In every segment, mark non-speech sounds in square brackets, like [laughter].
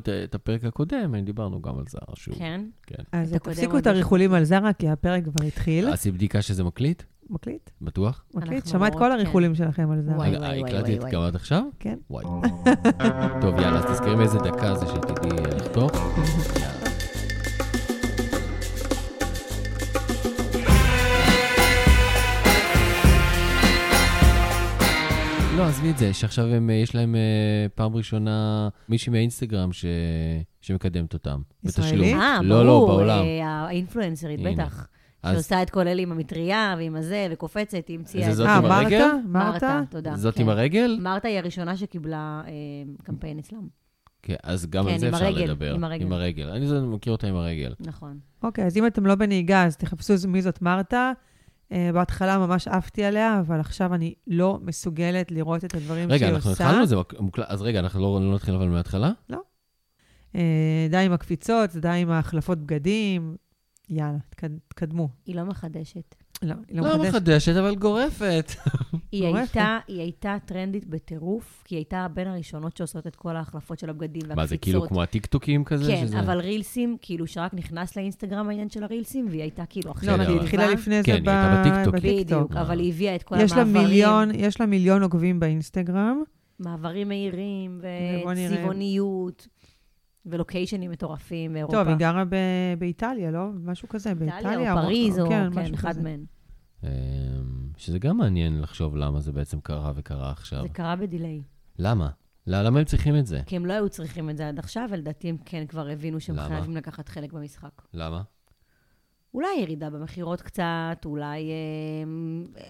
את- את הפרק הקודם, דיברנו גם על זרה שוב. כן? כן. אז תפסיקו את לא הריחולים על זרה, כי הפרק כבר התחיל. עשית בדיקה שזה מקליט? מקליט? בטוח? מקליט? שמע את אומרות כל כן. הריחולים שלכם על זרה. וואי, וואי, וואי, הקלטתי את וואי. גם עד עכשיו? כן. וואי. [laughs] טוב, יאללה, אז תזכרי מאיזה דקה זה שתדעי אה, לחתוך. יאללה. [laughs] עזבי את זה, שעכשיו הם, אה, יש להם אה, פעם ראשונה מישהי מהאינסטגרם ש... שמקדמת אותם. ישראלית? בתשלום. אה, לא, לא, ברור, בעולם. אה, האינפלואנסרית. בטח. אז שעושה את כל אלה עם המטריה ועם הזה, וקופצת, היא המציאה זה את זאת אה, עם הרגל? מרתה? מרתה? תודה. זאת כן. עם הרגל? מרתה היא הראשונה שקיבלה אה, קמפיין אצלם. כן, אז גם כן, על זה אפשר הרגל, לדבר. עם הרגל. עם הרגל. אני זה- מכיר אותה עם הרגל. נכון. אוקיי, אז אם אתם לא בנהיגה, אז תחפשו מי זאת מרתה. אה, בהתחלה ממש עפתי עליה, אבל עכשיו אני לא מסוגלת לראות את הדברים שהיא רגע, עושה. אנחנו התחלנו את זה אז רגע, אנחנו לא לא נתחיל אבל מההתחלה? אה, די עם הקפיצות, די עם ההחלפות בגדים. יאללה, תקד- תקדמו. היא לא מחדשת. לא, היא לא לא מחדשת. מחדשת, אבל גורפת. [laughs] היא. הייתה, היא הייתה טרנדית בטירוף, כי היא הייתה בין הראשונות שעושות את כל ההחלפות של הבגדים והקפיצות. מה, זה כאילו כמו הטיקטוקים כזה? כן, שזה- אבל רילסים, כאילו שרק נכנס לאינסטגרם העניין של הרילסים, והיא הייתה כאילו עכשיו... לא, כי היא אבל- התחילה לפני זה כן, הייתה בטיקטוק. בדיוק. אבל היא הביאה את כל יש לה המעברים. מיליון, יש לה מיליון עוקבים באינסטגרם. מעברים מהירים. וצבעוניות, ולוקיישנים מטורפים מאירופה. טוב, היא גרה ב- באיטליה, לא? משהו כזה, באיטליה. איטליה או פריז, או כן, משהו אחד כזה. אמ, שזה גם מעניין לחשוב למה זה בעצם קרה וקרה עכשיו. זה קרה בדיליי. למה? לא, למה הם צריכים את זה? כי הם לא היו צריכים את זה עד עכשיו, ולדעתי הם כן כבר הבינו שהם למה? חייבים לקחת חלק במשחק. למה? אולי ירידה במכירות קצת, אולי אה,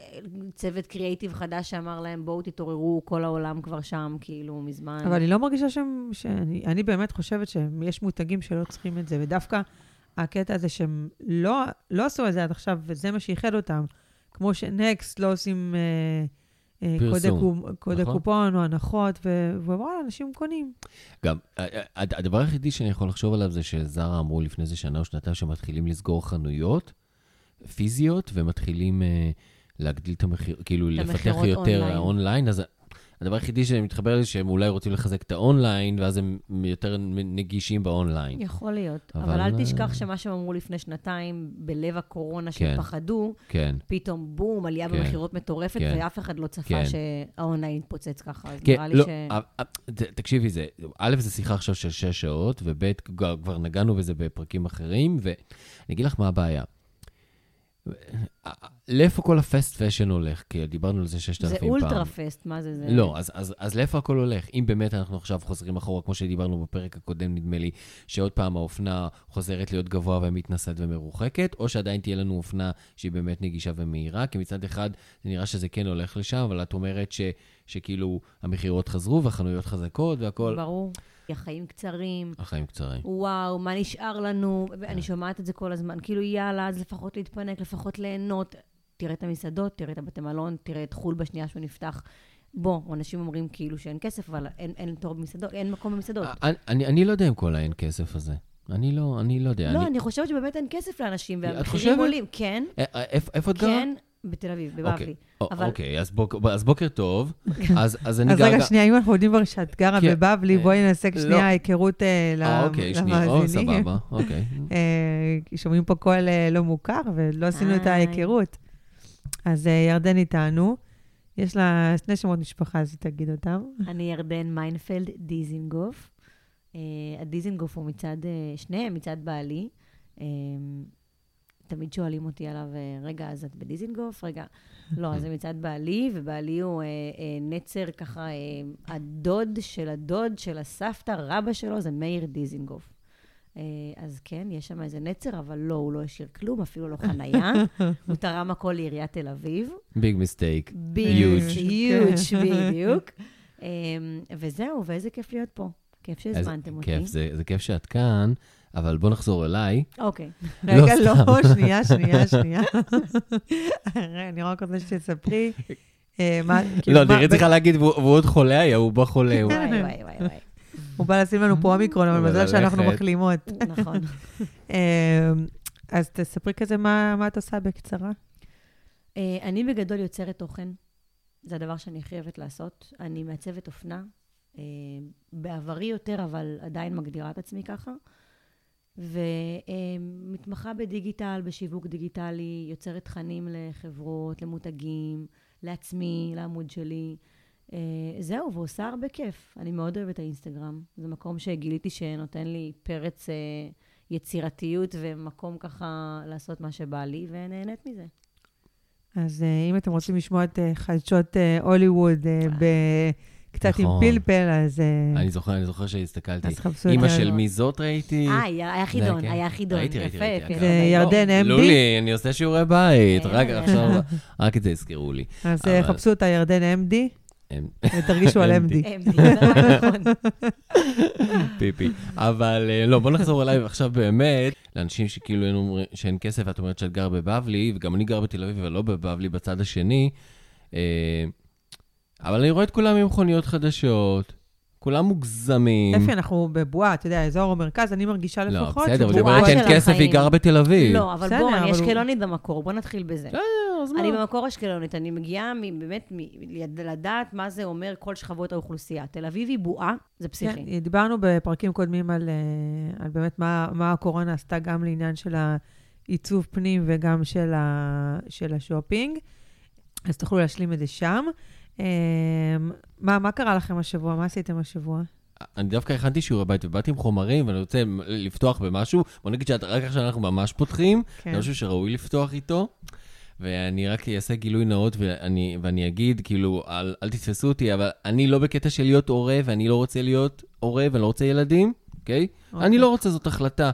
צוות קריאייטיב חדש שאמר להם, בואו תתעוררו, כל העולם כבר שם, כאילו, מזמן. אבל אני לא מרגישה שהם, שאני אני באמת חושבת שיש מותגים שלא צריכים את זה, ודווקא הקטע הזה שהם לא, לא עשו את זה עד עכשיו, וזה מה שאיחד אותם, כמו שנקסט לא עושים אה, אה, פרסום, קודי, קו- קודי נכון. קופון או הנחות, ו- ווואלה, אנשים קונים. גם, הדבר היחידי שאני יכול לחשוב עליו זה שזרה אמרו לפני איזה שנה או שנתיים שמתחילים לסגור חנויות פיזיות ומתחילים אה, להגדיל את המחיר, כאילו את לפתח יותר online. Online, אז הדבר היחידי שמתחבר לי שהם אולי רוצים לחזק את האונליין, ואז הם יותר נגישים באונליין. יכול להיות. אבל, אבל, אל תשכח שמה שהם אמרו לפני שנתיים, בלב הקורונה, כן. שהם פחדו, כן. פתאום בום, עלייה כן. במכירות מטורפת, כן. ואף אחד לא צפה כן. שהאונליין יתפוצץ ככה. אז כן, נראה לי לא, ש... אה, תקשיבי, זה, א', זו שיחה עכשיו של שש שעות, וב', כבר נגענו בזה בפרקים אחרים, ואני אגיד לך מה הבעיה. לאיפה כל הפסט פשן הולך? כי דיברנו על זה ששת זה אלפים פעם. אולטרה פסט, מה זה? זה... לא, אז, אז, אז לאיפה הכל הולך? אם באמת אנחנו עכשיו חוזרים אחורה, כמו שדיברנו בפרק הקודם, נדמה לי, שעוד פעם האופנה חוזרת להיות גבוה ומתנשאת ומרוחקת, או שעדיין תהיה לנו אופנה שהיא באמת נגישה ומהירה, כי מצד אחד זה נראה שזה כן הולך לשם, אבל את אומרת ש, שכאילו המכירות חזרו והחנויות חזקות והכל... ברור. החיים קצרים. החיים קצרים. וואו, מה נשאר לנו? כן. ואני שומעת את זה כל הזמן. כאילו, יאללה, אז לפחות להתפנק, לפחות ליהנות. תראה את המסעדות, תראה את הבתי מלון, תראה את חו"ל בשנייה שהוא נפתח. בוא, אנשים אומרים כאילו שאין כסף, אבל אין, אין תור במסעדות, אין מקום במסעדות. אני, אני, אני לא יודע אם כל האין כסף הזה. אני לא, אני לא יודע. לא, אני... אני חושבת שבאמת אין כסף לאנשים, והמחירים? עולים. כן, אה, אה, איפה את גרה? כן, בתל אביב, בבבלי. או- אבל- אוקיי, אז, בוק, אז בוקר טוב. אז, אז אני אז גר... רגע, שנייה, אם אנחנו יודעים כבר שאת גרה כן. בבבלי, בואי נעשה לא. שנייה היכרות אה, אה, אוקיי, למאזינים. סבבה, [laughs] אוקיי. אה, כי שומעים פה קול לא מוכר, ולא עשינו את. ההיכרות. אז ירדן איתנו, יש לה שני שמות משפחה, אז היא תגיד אותם. אני ירדן מיינפלד דיזינגוף. הדיזינגוף הוא מצד, שניהם מצד בעלי. אה, תמיד שואלים אותי עליו, אה, רגע, אז את בדיזינגוף? רגע, לא, זה [laughs] מצד בעלי, ובעלי הוא אה, אה, נצר ככה, אה, הדוד של הדוד של הסבתא, רבא שלו, זה מאיר דיזינגוף. אה, אז כן, יש שם איזה נצר, אבל לא, הוא לא השאיר כלום, אפילו לא חנייה. [laughs] הוא תרם הכל לעיריית תל אביב. ביג מיסטייק. ביג, כן. בדיוק. אמ, וזהו, ואיזה כיף להיות פה. כיף שהזמנתם אותי. כיף, זה, זה כיף שאת כאן, אבל בוא נחזור אליי. אוקיי. [laughs] רגע, לא, לא, שנייה, שנייה, שנייה. [laughs] אני רק רוצה שתספרי. אה, מה- כאילו, לא, מה- נראית צריכה להגיד, והוא עוד חולה היה, הוא בא חולה. הוא- וואי, וואי, וואי. הוא בא לשים לנו פה אומיקרון, אבל מזל שאנחנו. מחלימות. [laughs] נכון. אה, אז תספרי כזה מה את עושה בקצרה. אה, אני בגדול יוצרת תוכן. זה הדבר שאני הכי אוהבת לעשות. אני מעצבת אופנה. בעברי יותר, אבל עדיין מגדירה את עצמי ככה. ומתמחה בדיגיטל, בשיווק דיגיטלי, יוצרת תכנים לחברות, למותגים, לעצמי, לעמוד שלי. אה, זהו, ועושה הרבה כיף. אני מאוד אוהבת את האינסטגרם. זה מקום שגיליתי שנותן לי פרץ אה, יצירתיות ומקום ככה לעשות מה שבא לי, ונהנית מזה. אז אה, אם אתם רוצים לשמוע את חדשות הוליווד ב- קצת עם נכון. פלפל, אז אה, אני זוכר, אני זוכר שהסתכלתי. אז חפשו אימא. של מי זאת ראיתי. אה, היה חידון, כן. היה חידון. ראיתי, ראיתי, ראיתי. יפה. זה אגב. ירדן לא, MD? לולי, אני עושה שיעורי בית, כן, רק כן. עכשיו, רק את זה הזכירו לי. אז אה, חפשו את הירדן MD, הם- ותרגישו על MD. דיברו, [laughs] נכון. פיפי. אבל אה, לא, בוא נחזור אליי עכשיו באמת, לאנשים שכאילו אין אומרים שאין כסף, ואת אומרת שאת גר בבבלי, וגם אני גר בתל אביב, אבל לא בבבלי, בצד השני. אבל אני רואה את כולם עם מכוניות חדשות, כולם מוגזמים. אפי, אנחנו בבועה, אתה יודע, אזור המרכז, אני מרגישה לא, לפחות בסדר, אבל היא אומרת שאין של כסף, היא החיים. גרה בתל אביב. לא, אבל בסדר, בוא, אני אשקלונית במקור, בוא נתחיל בזה. בסדר, אז מה? אני במקור אשקלונית, אני מגיעה מ- באמת מ- לדעת מה זה אומר כל שכבות האוכלוסייה. תל אביב היא בועה, זה פסיכי. כן, דיברנו בפרקים קודמים על, אה, על באמת מה, מה הקורונה עשתה גם לעניין של העיצוב פנים וגם של, של השופינג, אז תוכלו להשלים את זה שם. אה, מה, מה קרה לכם השבוע? מה עשיתם השבוע? אני דווקא הכנתי שיעורי בית ובאתי עם חומרים, ואני רוצה לפתוח במשהו. בוא נגיד שרק עכשיו אנחנו ממש פותחים, כן. משהו שראוי לפתוח איתו. ואני רק אעשה גילוי נאות ואני, ואני אגיד, כאילו, אל, אל תתפסו אותי, אבל אני לא בקטע של להיות הורה, ואני לא רוצה להיות הורה ואני לא רוצה ילדים, אוקיי? אוקיי. אני לא רוצה, זאת החלטה.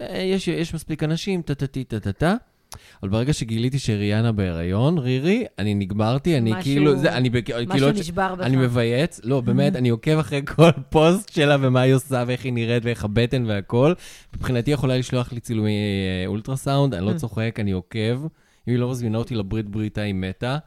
אה, יש, יש מספיק אנשים, טה-טה-טי, טה-טה-טה. אבל ברגע שגיליתי שריאנה בהיריון, רירי, אני נגמרתי, אני משהו- כאילו, זה, אני, כאילו, משהו ש- נשבר בך. אני מבייץ, לא, באמת, אני עוקב אחרי כל [laughs] פוסט שלה ומה היא עושה ואיך היא נראית ואיך הבטן והכל. מבחינתי יכולה לשלוח לי צילומי אה, אולטרסאונד, אני לא צוחק, אני עוקב. אם היא לא מזמינה אותי לברית בריתה, היא מתה.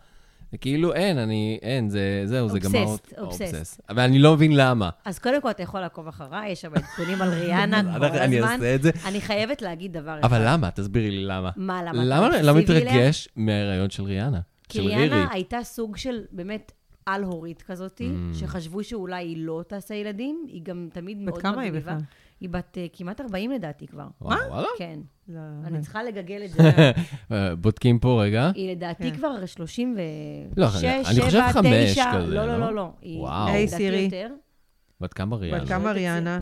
זה כאילו, אין, אני, אין, זה, זהו, זה גמר... obsessed, obsessed. אבל אני לא מבין למה. אז קודם כל, אתה יכול לעקוב אחריי, יש שם עדכונים על ריאנה [laughs] כל אני- אני הזמן. אעשה את זה. אני חייבת להגיד דבר אחד. אבל למה? תסבירי לי למה. מה, למה? למה? מתרגש מההיריון של ריאנה? כי של רירי? ריאנה הייתה סוג של באמת על-הורית כזאתי, Mm. שחשבו שאולי היא לא תעשה ילדים, היא גם תמיד מאוד בת כמה היא מגניבה. בכלל? היא בת אה, כמעט 40 לדעתי כבר. וואו, וואלה? כן. לא, אני צריכה לגגל את זה. [laughs] אה, בודקים פה רגע. היא לדעתי כן. כבר 36, לא, אני חושב 7, חמש 9. כזה, לא, לא, לא? לא, לא. היא וואו. היי, סירי. בת כמה ריאנה? בת כמה לא ריאנה?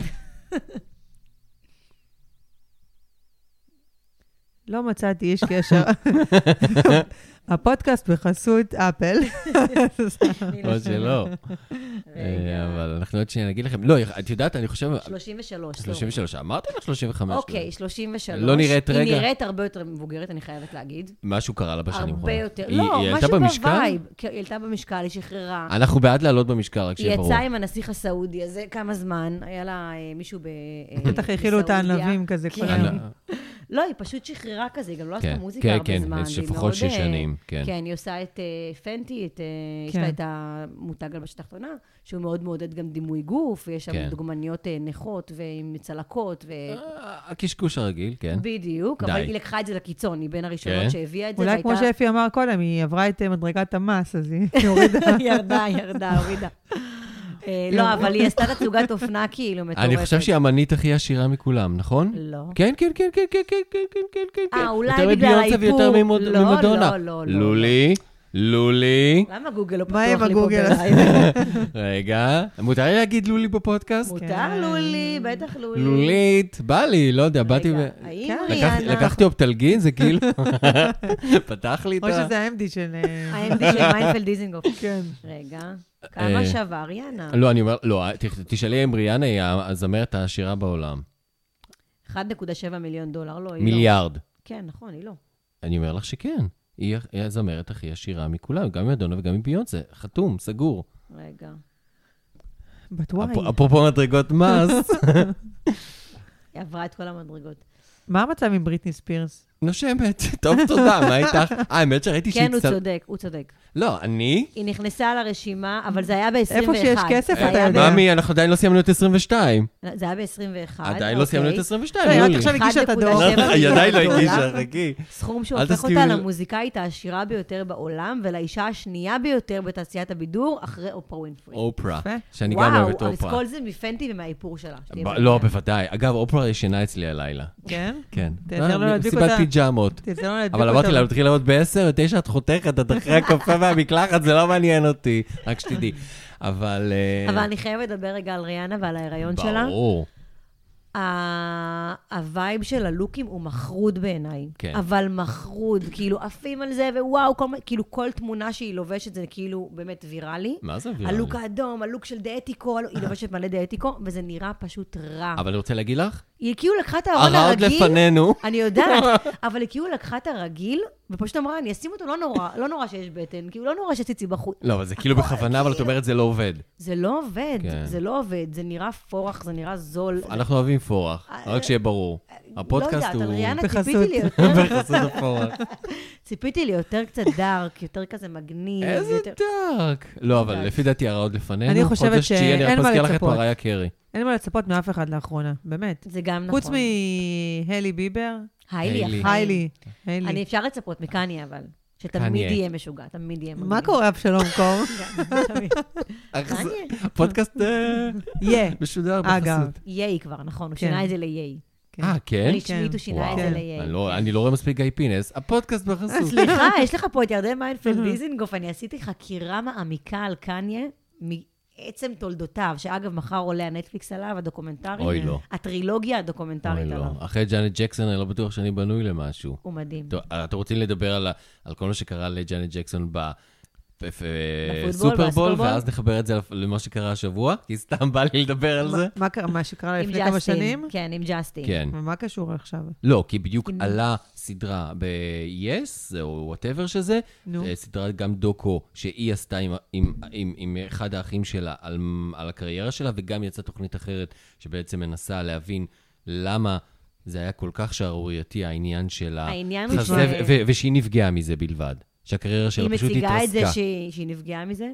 לא מצאתי איש קשר. [laughs] הפודקאסט בחסות אפל. עוד שלא. אה, אבל אנחנו עוד שניה נגיד לכם. לא, את יודעת, אני חושב... 33. 33, אמרתי לך 35. אוקיי, 33. לא נראית רגע? היא נראית הרבה יותר מבוגרת, אני חייבת להגיד. משהו קרה לה בשנים האחרונות. הרבה יותר. היא- לא, היא עלתה משהו במשקל? ב vibe. כן, היא עלתה במשקל, היא שחררה. אנחנו בעד לעלות במשקל, רק היא שיהיה ברור. יצאה עם הנסיך הסעודי הזה כמה זמן, היה לה אה, מישהו ב... אה, בטח האכילו את בסעודיה. הענבים כזה כל כן. היום. לא, היא פשוט שחררה כזה, היא גם לא כן, עשתה מוזיקה כן, הרבה כן, זמן. יש והיא לפחות שש אה, שנים, כן. כן, היא עושה את אה, Fenty, את, אה, יש כן. לה את המותג הלבשה תחתונה, שהוא מאוד מעודד גם דימוי גוף, ויש שם כן. דוגמניות נכות ועם צלקות, ו... הקשקוש הרגיל, כן. בדיוק, אבל. היא לקחה את זה לקיצון, היא בין הראשונות כן. שהביאה את זה, אולי כמו שאפי אמר קודם, היא עברה את מדרגת המס, אז היא [laughs] הורידה. ירדה, ירדה, הורידה. אה, לא, אבל היא עשתה תצוגת אופנה כאילו מטורפת. אני חושב שהיא האמנית הכי עשירה מכולם, נכון? לא. כן, כן, כן, כן, כן, כן, כן, כן, כן, כן. אה, אולי יותר בגלל מביונסה ויותר האיפור. ממוד- לא, ממדונה. לא, לא, לא. לולי, לולי. למה גוגל לא פתוח לי פה הגוגל? ב live? [laughs] רגע, מותר לי להגיד לולי בפודקאסט? מותר לולי, בטח לולי. לולית, בא לי, לא יודע, באתי ו... רגע, האם כן. לקחתי- ריאנה... לקחתי אופטלגין, זה כאילו... [laughs] פתח לי את או ה... שזה ה-MD של... אה, ה-MD של [laughs] מיינפלד דיזנגוף. כן. רגע, אה, כמה שווה ריאנה? לא, אני אומר, לא, תשאלי אם ריאנה היא הזמרת העשירה בעולם. 1.7 מיליון דולר, לא, היא לא. מיליארד. כן, נכון, היא לא. אני אומר לך שכן. היא הזמרת הכי עשירה מכולם, גם עם מדונה וגם עם ביונסה. חתום, סגור. רגע. בת וואי. אפ- אפרופו מדרגות מס, [laughs] היא עברה את כל המדרגות. מה המצב עם בריטני ספירס? נושמת. [laughs] טוב, תודה, מה איתך? אה, האמת שראיתי כן, הוא צודק, הוא צודק. לא, אני... היא נכנסה לרשימה, אבל זה היה ב-21. איפה שיש כסף, אתה יודע. ממי, אנחנו עדיין לא סיימנו את 22. זה היה ב-21. עדיין לא סיימנו את 22, לא, היא רק יולי. עכשיו הגישה את הדוח. 1.7 היא עדיין לא הגישה. חכי. סכום שהופך אותה למוזיקאית העשירה ביותר בעולם, ולאישה השנייה ביותר בתעשיית הבידור, אחרי אופרה ווינפרי. אופרה. שאני גם אוהב את וואו, אז אופרה. כל זה מ Fenty ומהאיפור שלה. לא, בוודאי. אגב, אופרה ישנה אצלי הלילה. כן? כן. תן לו להדביק מסיבת אותה. פיג'מות. אבל אמרתי. לה, מתחיל לעבוד ב-10, ב-9 את חותכת, את אחרי הקפה והמקלחת, זה לא מעניין אותי, רק שתדעי. אבל... אה, אבל אני חייבת לדבר רגע על ריאנה ועל ההיריון שלה. ברור. ה vibe של הלוקים הוא מחריד בעיניי. כן. אבל מחריד, כאילו עפים על זה, ווואו, כל, כאילו כל תמונה שהיא לובשת זה כאילו באמת ויראלי. מה זה ויראלי? הלוק האדום, הלוק של די אטיקו, היא לובשת מלא די אטיקו, וזה נראה פשוט רע. אבל אני רוצה להגיד לך, היא כאילו לקחה את הארון הרגיל, לפנינו. אני יודעת, [laughs] אבל היא כאילו לקחה את הרגיל, ופשוט אמרה, אני אשים אותו, לא נורא, לא נורא שיש בטן, כאילו לא נורא שיש ציצי בחוץ. לא, אבל זה כאילו בכוונה, אבל את כאילו- אומרת זה לא עובד. זה לא עובד, כן. זה לא עובד, זה נראה פורח, זה נראה זול. אנחנו אוהבים פורח, אה, רק שיהיה ברור. הפודקאסט לא יודעת, הוא... על ריאנה בחסות. ציפיתי לי [laughs] יותר, בחסות הפורח. [laughs] ציפיתי לי יותר קצת דארק, יותר כזה מגניב. איזה. דארק. לא, אבל יודעת. לפי דעתי הרע עוד לפנינו. אני חושבת חודש תשיעי, אני רק שאין מה מזכיר לך את לצפות. מריה קרי. אין מה לצפות מאף אחד לאחרונה, באמת. זה גם נכון. חוץ מהיילי ביבר, היילי, היילי. אני אפשר לצפות מקניה, אבל. שתמיד. יהיה משוגע, תמיד יהיה מגניב. מה קורה, אבשלום קור? [laughs] קניה. פודקאסט אה. משודר אגב. בחסות. Ye כבר, נכון, הוא כן. שינה את זה ל Ye. אה, כן? רשמית הוא שינה את. זה כן. ל Ye. אני לא- אני לא רואה מספיק גיא פינס. הפודקאסט בחסות. סליחה, יש לך פה את ירדן מיינפלד דיזינגוף, אני עשיתי חקירה מעמיקה על קניה מעצם תולדותיו, שאגב, מחר עולה הנטפליקס עליו, הדוקומנטרי. אוי, לא. הטרילוגיה אוי, הדוקומנטרית לא. עליו. אחרי ג'אנט ג'קסון, אני לא בטוח שאני בנוי למשהו. הוא מדהים. טוב, אתם רוצים לדבר על על כל מה שקרה לג'אנט ג'קסון בפוטבול, בסופרבול, בסופרבול? ואז נחבר את זה למה שקרה השבוע? כי סתם בא לי לדבר על זה. מה קרה, מה שקרה לפני כמה. שנים? כן, עם ג'סטין. כן. ומה קשור עכשיו? לא, כי בדיוק עלה סדרה ב-yes, או whatever שזה. אה, סדרה גם דוקו שהיא עשתה עם, אחד האחים שלה על, על הקריירה שלה, וגם יצאה תוכנית אחרת שבעצם מנסה להבין למה זה היה כל כך שערורייתי, העניין של העניין הוא ש- ושהיא נפגעה מזה בלבד. שהקריירה שלה היא פשוט מציגה התרסקה. את זה שהיא שהיא נפגעה מזה?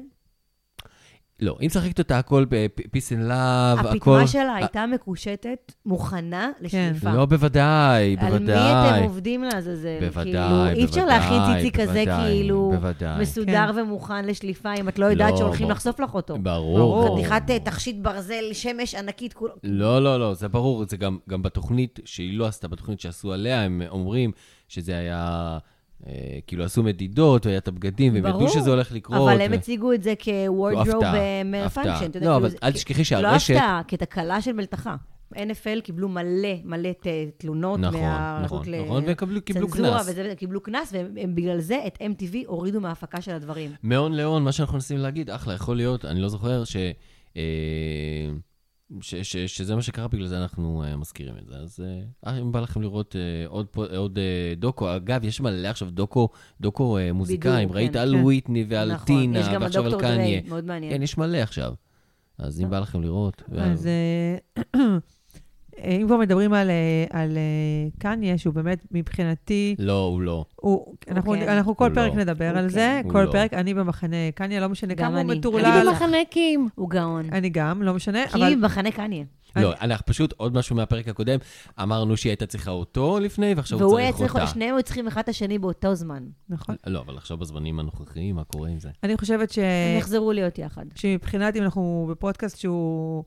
לא, היא משחקת אותה הכל ב-peace and love, הכל... הפטמה שלה הייתה מקושטת, מוכנה לשליפה. לא, בוודאי, על מי בוודאי. אתם עובדים לעזאזל? בוודאי, כאילו, אי אפשר בוודאי, להכין ציצי כזה בוודאי, כאילו בוודאי. מסודר ומוכן לשליפה, אם את לא יודעת לא, שהולכים. לחשוף לך אותו. ברור. חתיכת אה, תכשיט ברזל, שמש ענקית, כולו. לא, לא, לא, זה ברור, זה גם, גם בתוכנית שהיא לא עשתה, בתוכנית שעשו עליה, הם אומרים שזה היה, כאילו עשו מדידות, והיה את הבגדים, והם ידעו. שזה הולך לקרות. אבל הם הציגו את זה כוורדרוב מלפנקשן. אתה יודע, לא, כאילו אבל אל תשכחי לא שהרשת... הפתעה, כתקלה של מלתחה. NFL קיבלו מלא מלא תלונות נכון, מהרשות נכון, נכון, והם קיבלו- קיבלו לצנזורה קנס. וזה, קיבלו קנס, והם הם בגלל זה את MTV הורידו מההפקה של הדברים. מהון להון, מה שאנחנו מנסים להגיד, אחלה, יכול להיות, אני לא זוכר ש... אה, ש, ש, שזה מה שקרה, בגלל זה אנחנו uh, מזכירים את זה. אז uh, אם בא לכם לראות uh, עוד, עוד uh, דוקו, אגב, יש מלא עכשיו דוקו, דוקו uh, מוזיקאים, בידור, ראית כן. על כן. וויטני ועל נכון, טינה, יש גם ועכשיו על קניה. מאוד מעניין. כן, יש מלא עכשיו. אז אם בא לכם לראות... אז אם כבר מדברים על, אה, על אה, קניה, שהוא באמת מבחינתי, לא, הוא לא. הוא, אנחנו, כן. אנחנו כל הוא פרק לא. נדבר הוא על כן. זה, הוא כל לא. פרק, אני במחנה קניה, לא משנה כמה הוא. מטורלל. אני במחנה קים. הוא גאון. אני גם, לא משנה, כי אבל מחנה קניה. לא, אנחנו פשוט, עוד משהו מהפרק הקודם, אמרנו שהיא הייתה צריכה אותו לפני, ועכשיו הוא והוא היה צריך צריך, אותה. שניהם היו צריכים אחד את השני באותו זמן. נכון. לא, אבל עכשיו בזמנים הנוכחיים, מה קורה עם זה? אני חושבת ש... הם יחזרו להיות יחד. שמבחינת, אם אנחנו בפודקאסט שהוא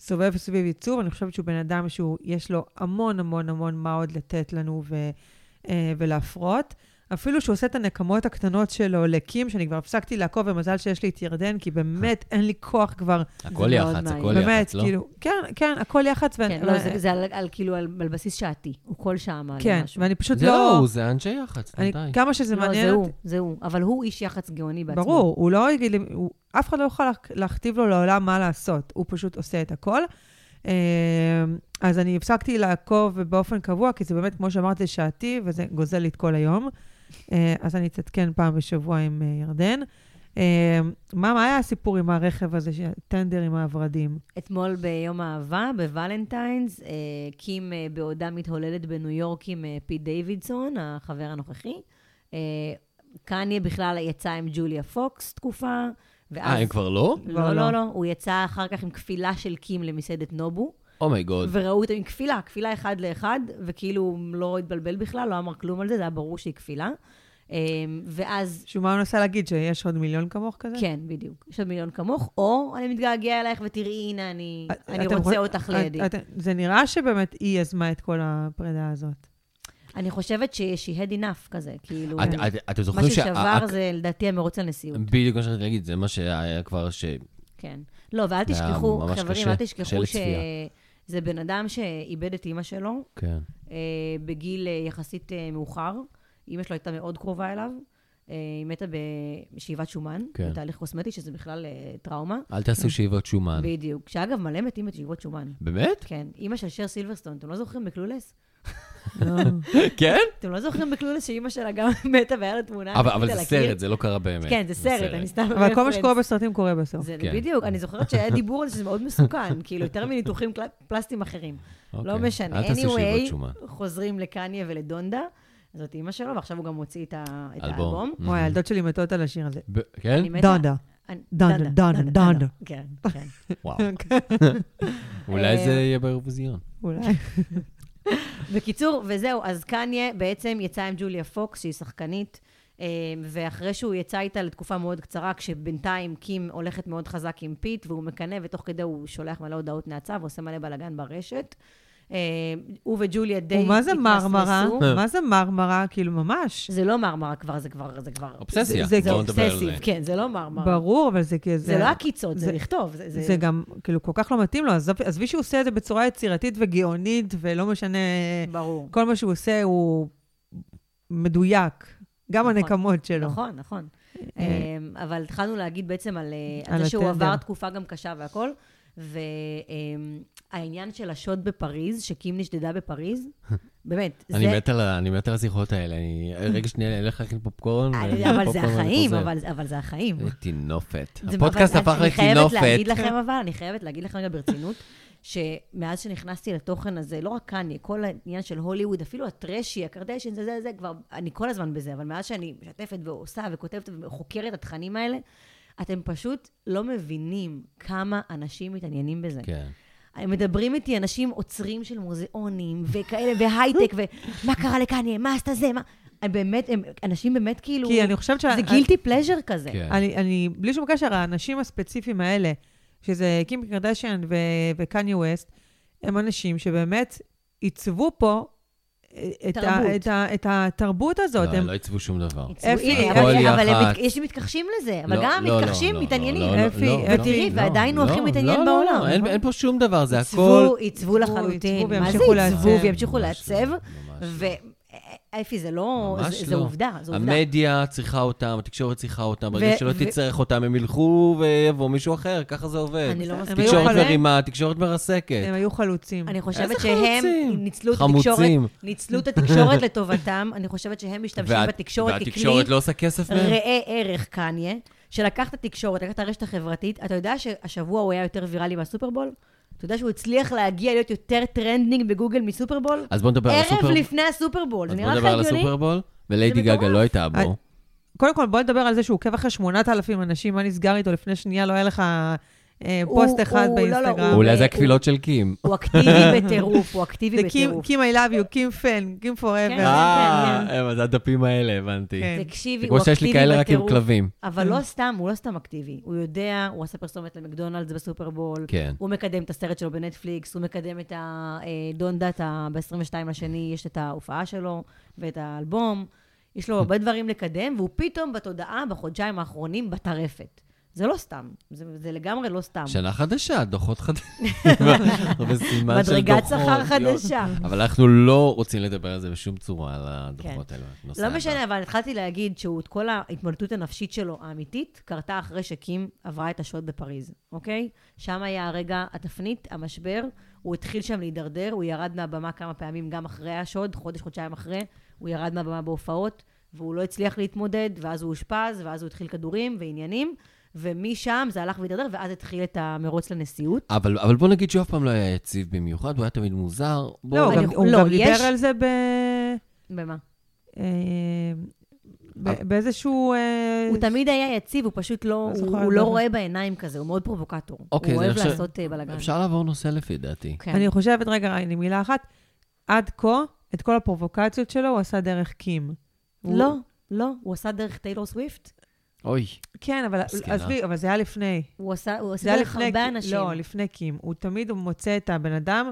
סובב סביב ייצור, אני חושבת שהוא בן אדם שהוא, יש לו המון המון המון מה עוד לתת לנו ו, אה, ולהפרות. אפילו שהוא עושה את הנקמות הקטנות שלו לקים, שאני כבר הפסקתי לעקוב, ומזל שיש לי את ירדן, כי באמת [laughs] אין לי כוח כבר, הכל זה יח"צ. הכל באמת, יח"צ, לא? כאילו, כן, כן, הכל יח"צ. כן, לא, זה- זה על- על כאילו על בסיס שעתי. הוא כל שעה מעלה כן, משהו. ואני פשוט זה לא... לא הוא, זה אנשי יח"צ, אני, די. כמה שזה לא, מעניין זה אותי, הוא, זה הוא. אבל הוא איש יח"צ גאוני בעצמו. ברור, הוא לא יגיד לי, אף אחד לא יוכל לה- להכתיב לו לעולם מה לעשות, הוא פשוט עושה את הכל. אה, אז אני הפסקתי לעקוב באופן קבוע, כי זה באמת, כמו שאמרת, זה שעתי, וזה גוזל לי את כל היום. אה, אז אני אתעדכן פעם בשבוע עם אה, ירדן. אה, מה, מה היה הסיפור עם הרכב הזה, טנדר עם הוורדים? אתמול ביום האהבה, ב Valentine's, קים בעודה מתהוללת בניו יורק עם פיט דיווידסון, החבר הנוכחי. קניה בכלל יצא עם ג'וליה פוקס תקופה, ואז... אה, הם כבר לא? כבר לא, לא. לא, לא. הוא יצא אחר כך עם כפילה של קים למסעדת נובו, אומייגוד. וראו אותה עם כפילה, כפילה אחד לאחד, וכאילו הוא לא התבלבל בכלל, לא אמר כלום על זה, זה היה ברור שהיא כפילה. אה, ואז שהוא מה הוא מנסה להגיד, שיש עוד מיליון כמוך כזה? כן, בדיוק. יש עוד מיליון כמוך, או אני מתגעגע אלייך ותראי, הנה, אני, את- אני רוצה חוש- אותך את- לידי. את- זה נראה שבאמת היא יזמה את כל הפרידה הזאת. אני חושבת שהיא had enough כזה, כאילו... את- את- אתם מה זוכרים ששבר שה- זה לדעתי המרוץ לנשיאות, בדיוק מה שרציתי להגיד, זה מה שהיה כבר ש... כן. לא, ואל תשכחו, חברים, קשה, אל תשכחו לצפייה. שזה בן אדם שאיבד את אימא שלו כן. אה, בגיל אה, יחסית אה, מאוחר. אימא שלו הייתה מאוד קרובה אליו. אה, היא מתה בשאיבת שומן, כן. בתהליך קוסמטי, שזה בכלל אה, טראומה. אל תעשו שאיבות שומן. בדיוק. שאגב, מלא מתים בשאיבות שומן. באמת? כן. אימא של שר סילברסטון, אתם לא זוכרים בקלולס? לא. כן? אתם לא זוכרים בקלולס שאימא שלה גם [laughs] מתה והיה לה תמונה? אבל זה? סרט, זה לא קרה באמת. כן, זה סרט, אני סתם... אבל כל מה. שקורה בסרטים קורה בסוף. זה כן. בדיוק, אני זוכרת שהיה דיבור על זה, שזה מאוד מסוכן, [laughs] כאילו, יותר מניתוחים פלסטיים אחרים. לא אוקיי. משנה. אל תעשו שאיבות. anyway. חוזרים לקניה ולדונדה, זאת אימא שלו, ועכשיו הוא גם מוציא את. האלבום. וואי, הילדות שלי מתות על השיר הזה. כן? דונדה. דונדה, דונדה, דונדה. כן, כן. וואו. [laughs] אולי זה יהיה באירוויזיון. אולי. בקיצור, וזהו, אז קניה בעצם יצא עם ג'וליה פוקס, שהיא שחקנית, אה, ואחרי שהוא יצא איתה לתקופה מאוד קצרה, כשבינתיים קים הולכת מאוד חזק עם פיט, והוא מקנא, ותוך כדי הוא שולח מלא הודעות נאצה, ועושה מלא בלאגן ברשת. אה, הוא וג'וליה די ומה זה מרמרה? התמסמסו. מה זה מרמרה? כאילו, ממש. זה לא מרמרה כבר, זה כבר, זה כבר... אובססיה. זה- אובססיב. כן, זה לא מרמרה. ברור, אבל זה כאילו... זה לא עקיצות, זה לכתוב. זה- גם, כאילו, כל כך לא מתאים לו. עזבי שהוא עושה את זה בצורה יצירתית וגאונית, ולא משנה, ברור. כל מה שהוא עושה הוא מדויק. גם נכון. הנקמות שלו. נכון, נכון. אה, אמ, אבל התחלנו להגיד בעצם על אה, זה שהוא. עבר תקופה גם קשה והכל, והעניין של השוד בפריז, שקים נשדדה בפריז, [laughs] באמת, זה... אני מת על אני מת על השיחות האלה. אני... רגע שנייה, אלך להכין פופקורן. אני- אבל זה החיים. אבל זה החיים. זה טינופת. הפודקאסט הפך אני חייבת להגיד לטינופת. לכם אבל, אני חייבת להגיד לכם רגע ברצינות, [laughs] שמאז שנכנסתי לתוכן הזה, לא רק קניה, כל העניין של הוליווד, אפילו הטרשי, הקרדשן, זה, זה, זה, כבר, אני כל הזמן בזה, אבל מאז שאני משתפת ועושה וכותבת וחוקרת התכנים האלה, אתם פשוט לא מבינים כמה אנשים מתעניינים בזה. כן. הם מדברים איתי אנשים עוצרים של מוזיאונים וכאלה, והייטק, ומה קרה לקניה, מה עשתה זה, מה... הם באמת, הם, אנשים באמת כאילו... כי אני חושבת ש... זה גילטי פלז'ר כזה. כן. אני, אני, בלי שום קשר, האנשים הספציפיים האלה, שזה קים קרדשן ו- וקניה ווסט, הם אנשים שבאמת עיצבו פה את, ה-. את, ה- את התרבות הזאת. לא, הם, לא עיצבו שום דבר. אפי, אבל, יש מתכחשים לזה, אבל לא, גם לא, לא, המתכחשים לא, מתעניינים. לא, לא, אפי, לא, אפי, לא, ותראי, לא, ועדיין הוא הכי לא, מתעניין לא, לא, בעולם. אין- אין פה שום דבר, זה הכל... עיצבו, עיצבו לחלוטין. עיצבו מה זה עיצבו. וימשיכו ממש לעצב? ואפי, זה לא... ממש זה- זה לא. עובדה, זו עובדה. המדיה צריכה אותם, התקשורת צריכה אותם, ברגע ו- שלא ו- תצטרך אותם, הם ילכו ויבוא מישהו אחר, ככה זה עובד. אני לא מסכימה. היו תקשורת מרימה, תקשורת מרסקת. הם היו חלוצים. אני חושבת שהם? ניצלו את התקשורת, חמוצים. ניצלו את התקשורת לטובתם. אני חושבת שהם משתמשים וה- בתקשורת ככלי והתקשורת לא עושה כסף מהם? ראה ערך קניה, שלקח את התקשורת, לקח את הרשת החברתית. אתה יודע שהשבוע הוא היה יותר ויראלי מהסופרבול? אתה יודע שהוא הצליח להגיע להיות יותר trending בגוגל מסופרבול? אז בוא נדבר על ערב הסופרבול. לפני הסופרבול, זה אז בוא נראה לך נדבר על הגיוני? הסופרבול. וליידי גגה. לא הייתה בו. אה, קודם כל, בוא נדבר על זה שהוא עוקב אחרי 8,000 אנשים, מה נסגר איתו לפני שנייה, לא היה לך פוסט אחד לא, לא, באינסטגרם. אולי זה הכפילות של קים. הוא אקטיבי [laughs] בטירוף, הוא אקטיבי זה קים, בטירוף. קים I love you, קים fan, קים כן, forever. אה, כן. זה הדפים האלה, הבנתי. כן. תקשיבי, זה הוא כמו שיש לי אקטיבי כאלה רק עם בטירוף. כלבים. אבל לא סתם, הוא לא סתם אקטיבי. הוא יודע, הוא עשה פרסומת למקדונלדס בסופרבול, כן. הוא מקדם את הסרט שלו בנטפליקס, הוא מקדם את הדונדה ב-22 לשני, יש את ההופעה שלו ואת האלבום. יש לו [laughs] הרבה דברים לקדם, והוא פתאום בתודעה בחודשיים האחרונים בטרפת. זה לא סתם, זה, זה לגמרי לא סתם. שנה חדשה, דוחות חדשים. [laughs] מדרגת. שכר. חדשה. אבל אנחנו לא רוצים לדבר על זה בשום צורה, על הדוחות האלה. נושא לא. משנה, אבל התחלתי להגיד שהוא, את כל ההתמודדות הנפשית שלו, האמיתית, קרתה אחרי שקים עברה את השוד בפריז, אוקיי? שם היה הרגע, התפנית, המשבר, הוא התחיל שם להידרדר, הוא ירד מהבמה כמה פעמים גם אחרי השוד, חודש, חודשיים אחרי, הוא ירד מהבמה בהופעות, והוא לא הצליח להתמודד, ואז הוא אושפז, ואז הוא התחיל כדורים ועניינים, ומשם זה הלך והתדרדר, ואז התחיל את המרוץ לנשיאות. אבל, אבל בוא נגיד שהוא אף פעם לא היה יציב במיוחד, הוא היה תמיד מוזר. בוא... לא, גם- הוא לא, גם יש- דיבר על זה ב... במה? אה, ב- באיזשהו... אה, הוא תמיד היה יציב, הוא פשוט לא, לא הוא, לא בטח. רואה בעיניים כזה, הוא מאוד פרובוקטור. אוקיי, הוא אוהב לעשות אה, בלאגן. אפשר לעבור נושא לפי דעתי. כן. אני חושבת, רגע, הנה מילה אחת, עד כה, את כל הפרובוקציות שלו הוא עשה דרך קים. הוא- לא, לא, הוא עשה דרך טיילור סוויפט. אוי, כן, אבל. עזבי, אבל זה היה לפני. הוא עשה, הוא עשה זה דרך לפני... הרבה אנשים. לא, לפני קים. הוא תמיד מוצא את הבן אדם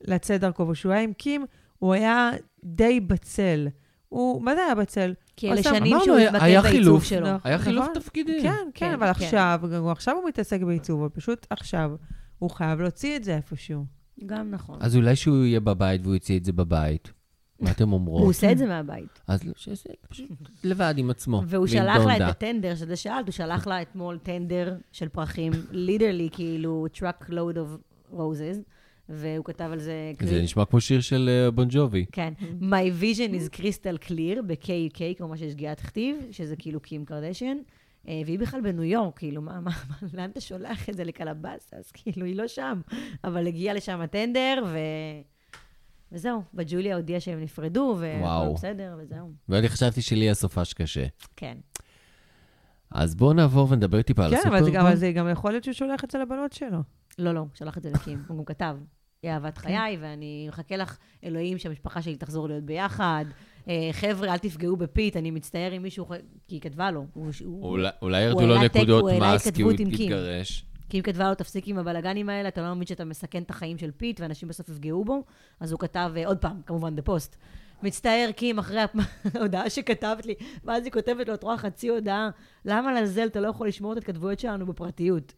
לצאת דרכו, וכשהוא היה עם קים, הוא היה די בצל. הוא, מה זה היה בצל? כי אלה שנים שהוא התמקד בעיצוב. שלו. לא. היה חילוף נכון? תפקידים. כן, כן, כן, אבל כן. עכשיו, עכשיו הוא מתעסק בעיצוב, אבל פשוט עכשיו הוא חייב להוציא את זה איפשהו. גם נכון. אז אולי שהוא יהיה בבית והוא יוציא את זה בבית. מה אתם אומרות? הוא עושה את זה מהבית. אז שיעשה פשוט לבד עם עצמו. והוא שלח לה. את הטנדר, שזה שאלת, הוא שלח לה אתמול טנדר של פרחים, ליטרלי, כאילו, truck load of roses, והוא כתב על זה... זה נשמע כמו שיר של אה, בון ג'ובי. כן. My vision is crystal clear, ב-KK, כמו שיש שגיאת כתיב, שזה כאילו קים קרדשן. אה, והיא בכלל בניו יורק, כאילו, מה, מה, מה, לאן אתה שולח את זה לקלבאס? אז כאילו, היא לא שם. אבל הגיע לשם הטנדר, ו... וזהו. וג'וליה הודיעה שהם נפרדו, והכל. בסדר, וזהו. ואני חשבתי שלי יהיה סופש קשה. כן. אז בואו נעבור ונדבר טיפה על כן, אבל זה גם- הסופרבול. אבל זה גם יכול להיות שהוא שולח את זה לבנות שלו. לא, לא, הוא שלח את זה לקים. הוא גם כתב, היא אהבת כן. חיי, ואני מחכה לך, אלוהים, שהמשפחה שלי תחזור להיות ביחד. אה, חבר'ה, אל תפגעו בפיט, אני מצטער אם מישהו... כי היא כתבה לו. אולי- ירדו לו נקודות מס כי הוא. התגרש. כי אם כתבה לו, תפסיק עם הבלאגנים האלה, אתה לא מבין שאתה מסכן את החיים של פיט, ואנשים בסוף יפגעו בו. אז הוא כתב, אה, עוד פעם, כמובן בפוסט, מצטער, קים, אחרי ההודעה [laughs] שכתבת לי, ואז היא כותבת לו, את רואה חצי הודעה, למה לעזאזל אתה לא יכול לשמור את ההתכתבויות שלנו בפרטיות?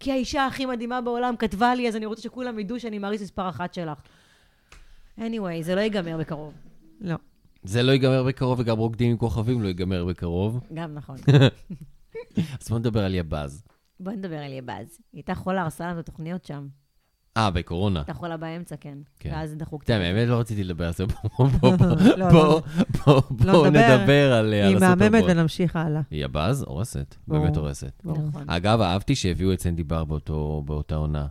כי האישה הכי מדהימה בעולם כתבה לי, אז אני רוצה שכולם ידעו שאני מעריץ מספר אחת שלך. anyway, זה לא ייגמר בקרוב. לא. זה לא ייגמר בקרוב, וגם רוקדים עם כוכבים לא ייגמר בקרוב. גם נכון. [laughs] אז בואו נדבר על יבז. בואי נדבר על יבז. היא הייתה חולה, הרסה לנו את התוכניות שם. אה, בקורונה. הייתה חולה באמצע, כן. כן. ואז דחו קצת. תראה, באמת לא רציתי לדבר על זה. בואו נדבר. על על היא מהממת הסופרבול. ונמשיך הלאה. היא יבז? הורסת. באמת הורסת. ברור. נכון. אגב, אהבתי שהביאו את סנדי בר באותה עונה.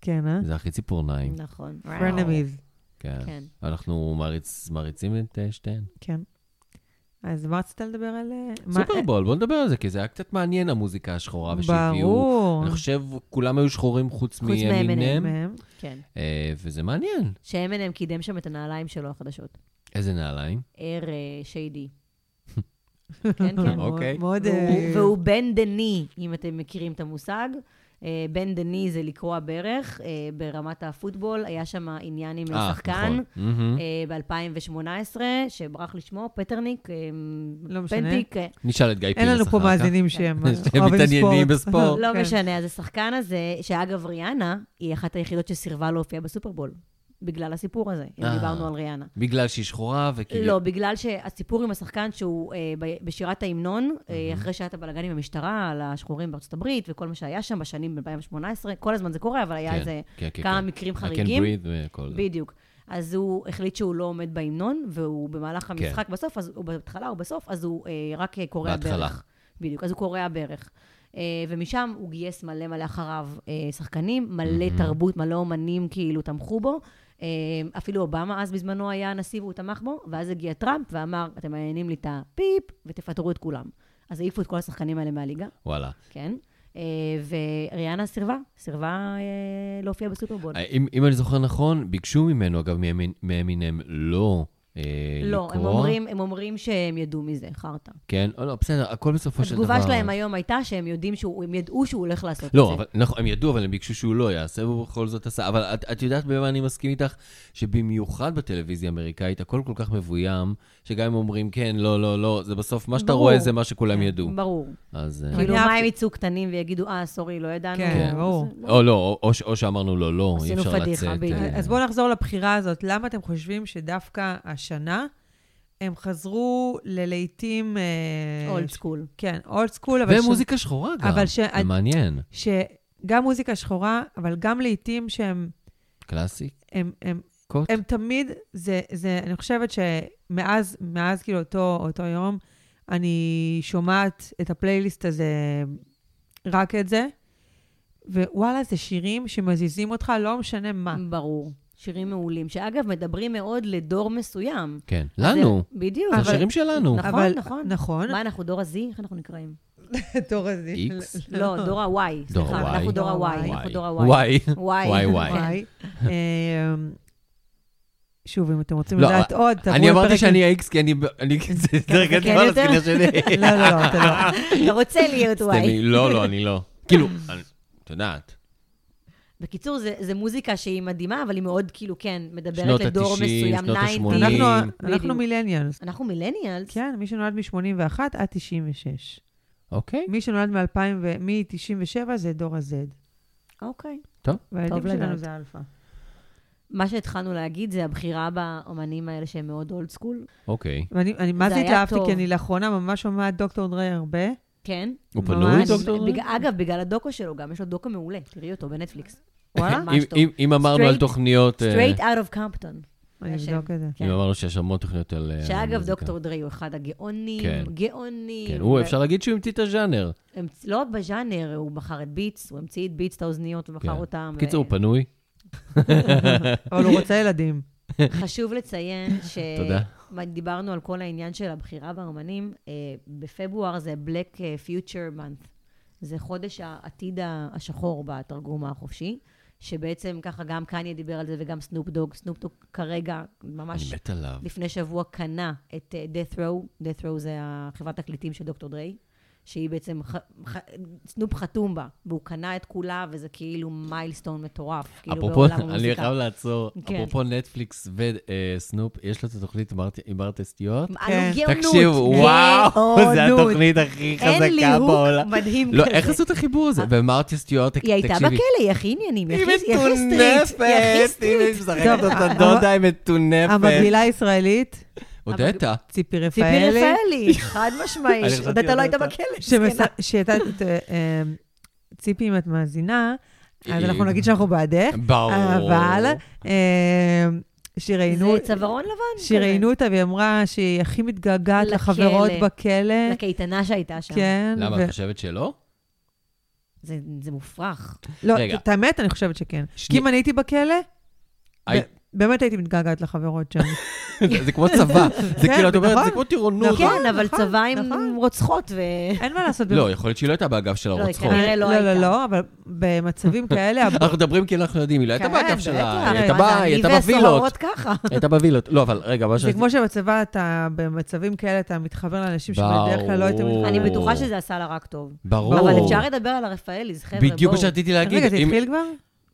כן, אה? זה הכי ציפורניים. נכון. פרנמיז. כן. כן. אנחנו מעריצים את אה, שתיהן. כן. אז מה רצית לדבר על... אה, מה- סופרבול, בוא נדבר על זה, כי זה היה קצת מעניין, המוזיקה השחורה, ושהביאו... ברור. אני חושב, כולם היו שחורים חוץ מהם. כן. אה, וזה מעניין. שאמנם קידם שם את הנעליים שלו החדשות. איזה נעליים. אר אה, שיידי. [laughs] כן, כן. אוקיי. מאוד... והוא בן דני, אם אתם מכירים את המושג. אה, בן דני זה לקרוע ברך. אה, ברמת הפוטבול היה שם עניין עם אה, שחקן. נכון. מהמם. ב-2018, שברח לשמו, פטרניק, לא משנה. פנטיק, נשאל את גיא אין פירס לנו פה אחר כך. מאזינים שהם [laughs] מתעניינים ספורט. בספורט. לא כן. משנה, אז השחקן הזה, שאגב, ריאנה, היא אחת היחידות שסירבה להופיע בסופרבול, בגלל הסיפור הזה, אם אה. דיברנו על ריאנה. בגלל שהיא שחורה וכאילו... לא, בגלל שהסיפור עם השחקן שהוא אה, בשירת ההמנון, אה, אחרי שהיה את הבלאגן עם המשטרה על השחורים בארצות הברית וכל מה שהיה שם בשנים ב-2018, כל הזמן זה קורה, אבל היה כן, איזה כן, כן, כמה כן. מקרים I can חריגים. breathe וכל זה. בדיוק. אז הוא החליט שהוא לא עומד בהמנון, והוא במהלך כן. המשחק בסוף, אז הוא בהתחלה או בסוף, אז הוא אה, רק אה, קורע בהתחלה. ברך. בדיוק, אז הוא קורע ברך. אה, ומשם הוא גייס מלא מלא אחריו שחקנים, מלא מהמם. תרבות, מלא אומנים כאילו תמכו בו. אה, אפילו אובמה אז בזמנו היה הנשיא והוא תמך בו, ואז הגיע טראמפ ואמר, אתם מעניינים לי את הפיפ, ותפטרו את כולם. אז העיפו את כל השחקנים האלה מהליגה, וואלה. כן. אה, וריאנה סירבה, סירבה אה, להופיע בסופרבול. אם אם אני זוכר נכון, ביקשו ממנו, אגב, מאמין- מאמינם לא אה, לא, הם לקרוא. אומרים, הם אומרים שהם ידעו מזה, חרטא. כן, או לא, בסדר, הכל בסופו של דבר... התגובה שלהם היום הייתה שהם יודעים שהוא, הם ידעו שהוא הולך לעשות את לא, זה. אבל, נכון, הם ידעו, אבל הם ביקשו שהוא לא יעשה, והוא בכל זאת עשה. אבל את, את יודעת במה אני מסכים איתך? שבמיוחד בטלוויזיה האמריקאית, הכל כל כך מבוים, שגם אם אומרים כן, לא, לא, לא, זה בסוף, מה שאתה ברור. רואה זה מה שכולם ידעו. ברור. אז... אה, כאילו, מה הם יצאו קטנים ויגידו, אה, סורי, לא ידענו. כן, אז- ברור. או לא, או, או, שאמרנו לו, לא, אי אפשר פדיחה, לצאת. אה, אז בואו נחזור לבחירה הזאת. למה אתם חושבים שדווקא השנה הם חזרו ללהיטים... old school. כן, אולד סקול, אבל... ש- ומוזיקה שחורה גם, אבל ש- זה מעניין. שגם מוזיקה שחורה, אבל גם לעיתים שהם קלאסי. הם, הם, קוט. הם תמיד, זה, זה, אני חושבת שמאז, מאז כאילו אותו, אותו יום, אני שומעת את הפלייליסט הזה, רק את זה, ווואלה, זה שירים שמזיזים אותך, לא משנה מה. ברור. שירים מעולים, שאגב, מדברים מאוד לדור מסוים. כן, לנו. זה- בדיוק. זה אבל- השירים שלנו. נכון, אבל- נכון. נכון. מה, אנחנו דור ה-Z? איך אנחנו נקראים? [laughs] דור הזה. איקס? לא, דור ה-Y. דור סליחה, ה-Y. אנחנו דור ה-Y. אנחנו דור ה-Y. וואי. Y. וואי, וואי. וואי. אמ, שוב, אם אתם רוצים לא, לדעת עוד, תעברו אני אמרתי לפרק- שאני האיקס כי אני... אני- [laughs] זה דרך יותר? הסקינה שלי. לא, לא, לא, אתה לא. אתה רוצה להיות Y. לא, לא, אני לא. כאילו, [laughs] את יודעת. בקיצור, זה, זה מוזיקה שהיא מדהימה, אבל היא מאוד, כאילו, כן, מדברת לדור ה-תשעים, מסוים, שנות 90. ה-שמונים. אנחנו-. אנחנו מילניאלס. אנחנו millennials? כן, מי שנולד מ-81 עד 96. אוקיי. מי שנולד מ-2000 ו... מ-97 זה דור ה-Z. אוקיי. והילדים טוב שלנו לדעת. זה אלפא. מה שהתחלנו להגיד זה הבחירה באומנים האלה שהם מאוד old school. אוקיי. ואני אני מה זה התלהבתי. כי אני לאחרונה ממש שומעת דוקטור דריי הרבה. כן. הוא. פנוי, דוקטור? אגב, בגלל הדוקו שלו, גם יש לו דוקו מעולה. תראי אותו בנטפליקס. וואלה? ממש אם- טוב. אם- אם אמרנו על Straight- תוכניות... אה, Straight out of Compton. אני השם. אבדוק את זה. כן. אם אמרנו שיש המון תוכניות על אה, שאגב. דוקטור דרי הוא אחד הגאונים, כן. גאונים. כן, הוא, אפשר להגיד שהוא המציא את הז'אנר. לא רק בז'אנר, הוא מכר את ביטס, הוא המציא את ביטס, את האוזניות, ומכר כן. אותם. בקיצור, הוא ו- פנוי. [laughs] אבל הוא רוצה ילדים. חשוב לציין [laughs] ש... תודה. דיברנו על כל העניין של הבחירה באמנים. אה, בפברואר זה Black אה, Future Month. זה חודש העתיד השחור בתרגום החופשי, שבעצם ככה גם קניה דיבר על זה וגם סנופ דוג. סנופ דוג כרגע, ממש. לפני שבוע קנה את אה, Death Row. Death Row זה החברת תקליטים של דוקטור דריי, שהיא בעצם, ח, ח, סנופ חתום בה, והוא קנה את כולה, וזה כאילו milestone מטורף, כאילו אפרופו, בעולם אני המוזיקה. חייב לעצור. כן. אפרופו נטפליקס וסנופ, יש לו את התוכנית עם מרטה סטיוארט. כן. אנו גאונות. תקשיבו, וואו, [laughs] זה. התוכנית הכי אין חזקה ליהוק בעולם. מדהים לא, כזה. איך עשו את החיבור הזה? ומרטי סטיוארט, היא הייתה תקשיבי. בכלא, היא הכי עניינים, היא הכי סטריט. היא מטונפת, היא. משחקת אותה דודה, היא מטונפת. המקבילה הישראלית, הודתה. ציפי ציפי רפאלי. רפאלי, חד משמעי. אתה לא היית על בכלא. את, אה, ציפי, אם את מאזינה, אז אנחנו נגיד שאנחנו בעדך, ברור. אבל אה, שראיינו... זה צווארון לבן. שראיינו אותה והיא אמרה שהיא הכי מתגעגעת. לחברות בכלא. לקייטנה שהייתה שם. כן. למה, את חושבת שלא? זה זה מופרך. לא. את האמת, אני חושבת שכן. כי אם אני הייתי בכלא, באמת הייתי מתגעגעת לחברות שם. [laughs] זה כמו צבא. זה כן, כאילו, את אומרת, נכון. זה כמו טירונות. נכון. כן, אבל נכון, צבא עם נכון. רוצחות, ו... אין מה לעשות. לא, יכול להיות שהיא לא הייתה באגף של לא, הרוצחות. כנראה לא לא, לא, הייתה. לא, אבל במצבים [laughs] כאלה, אנחנו מדברים כי אנחנו יודעים, היא לא הייתה כן, באגף. שלה, היא הייתה זה, בווילות. היא [laughs] הייתה בווילות. לא, אבל רגע, מה זה שרציתי... כמו שבצבא אתה, במצבים כאלה אתה מתחבר לאנשים שבדרך כלל לא היית ברור. מתחבר. אני בטוחה שזה עשה לה רק טוב. ברור. אבל אפשר לדבר על הרפאליס, חבר'ה, בואו. בדיוק מה שרציתי להגיד. רגע, זה התחיל כבר?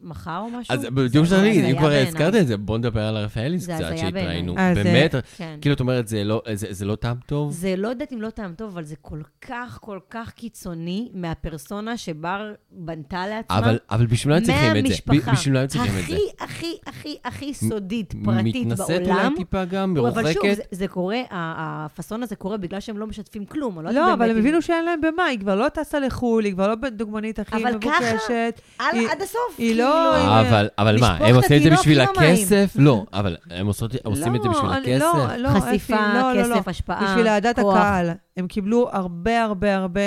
מחר או משהו? אז בדיוק שרציתי להגיד, אם כבר. הזכרת את זה, בוא נדבר על הרפאליס קצת, שהתראינו. אז, באמת, כן. כאילו, את אומרת, זה לא- זה זה לא טעם טוב? זה לא יודעת אם לא טעם טוב, אבל זה כל כך, כל כך קיצוני מהפרסונה שבר בנתה לעצמה. אבל אבל בשביל מה הם צריכים את זה? מהמשפחה. בשביל מה הם צריכים את זה? הכי, הכי, הכי, הכי סודית, פרטית מתנשאת אולי בעולם. טיפה גם, אבל שוב, מרוחקת? זה, קורה, הפאסון הזה קורה בגלל שהם לא משתפים כלום. לא, לא, אבל הם הבינו שאין להם במה, היא כבר לא טסה לחו"ל, היא כבר לא בדוגמנית הכי אבל ככה, מבוקשת. על, היא- עד הסוף. היא לא- הם- אבל, אבל מה, [laughs] הם עושים את זה בשביל. הכסף? לא, אבל הם עושים את זה לא, בשביל אני- הכסף? לא, לא, חשיפה, לא, לא, לא. כסף, השפעה, בשביל אהדת. הקהל. הם קיבלו הרבה, הרבה, הרבה...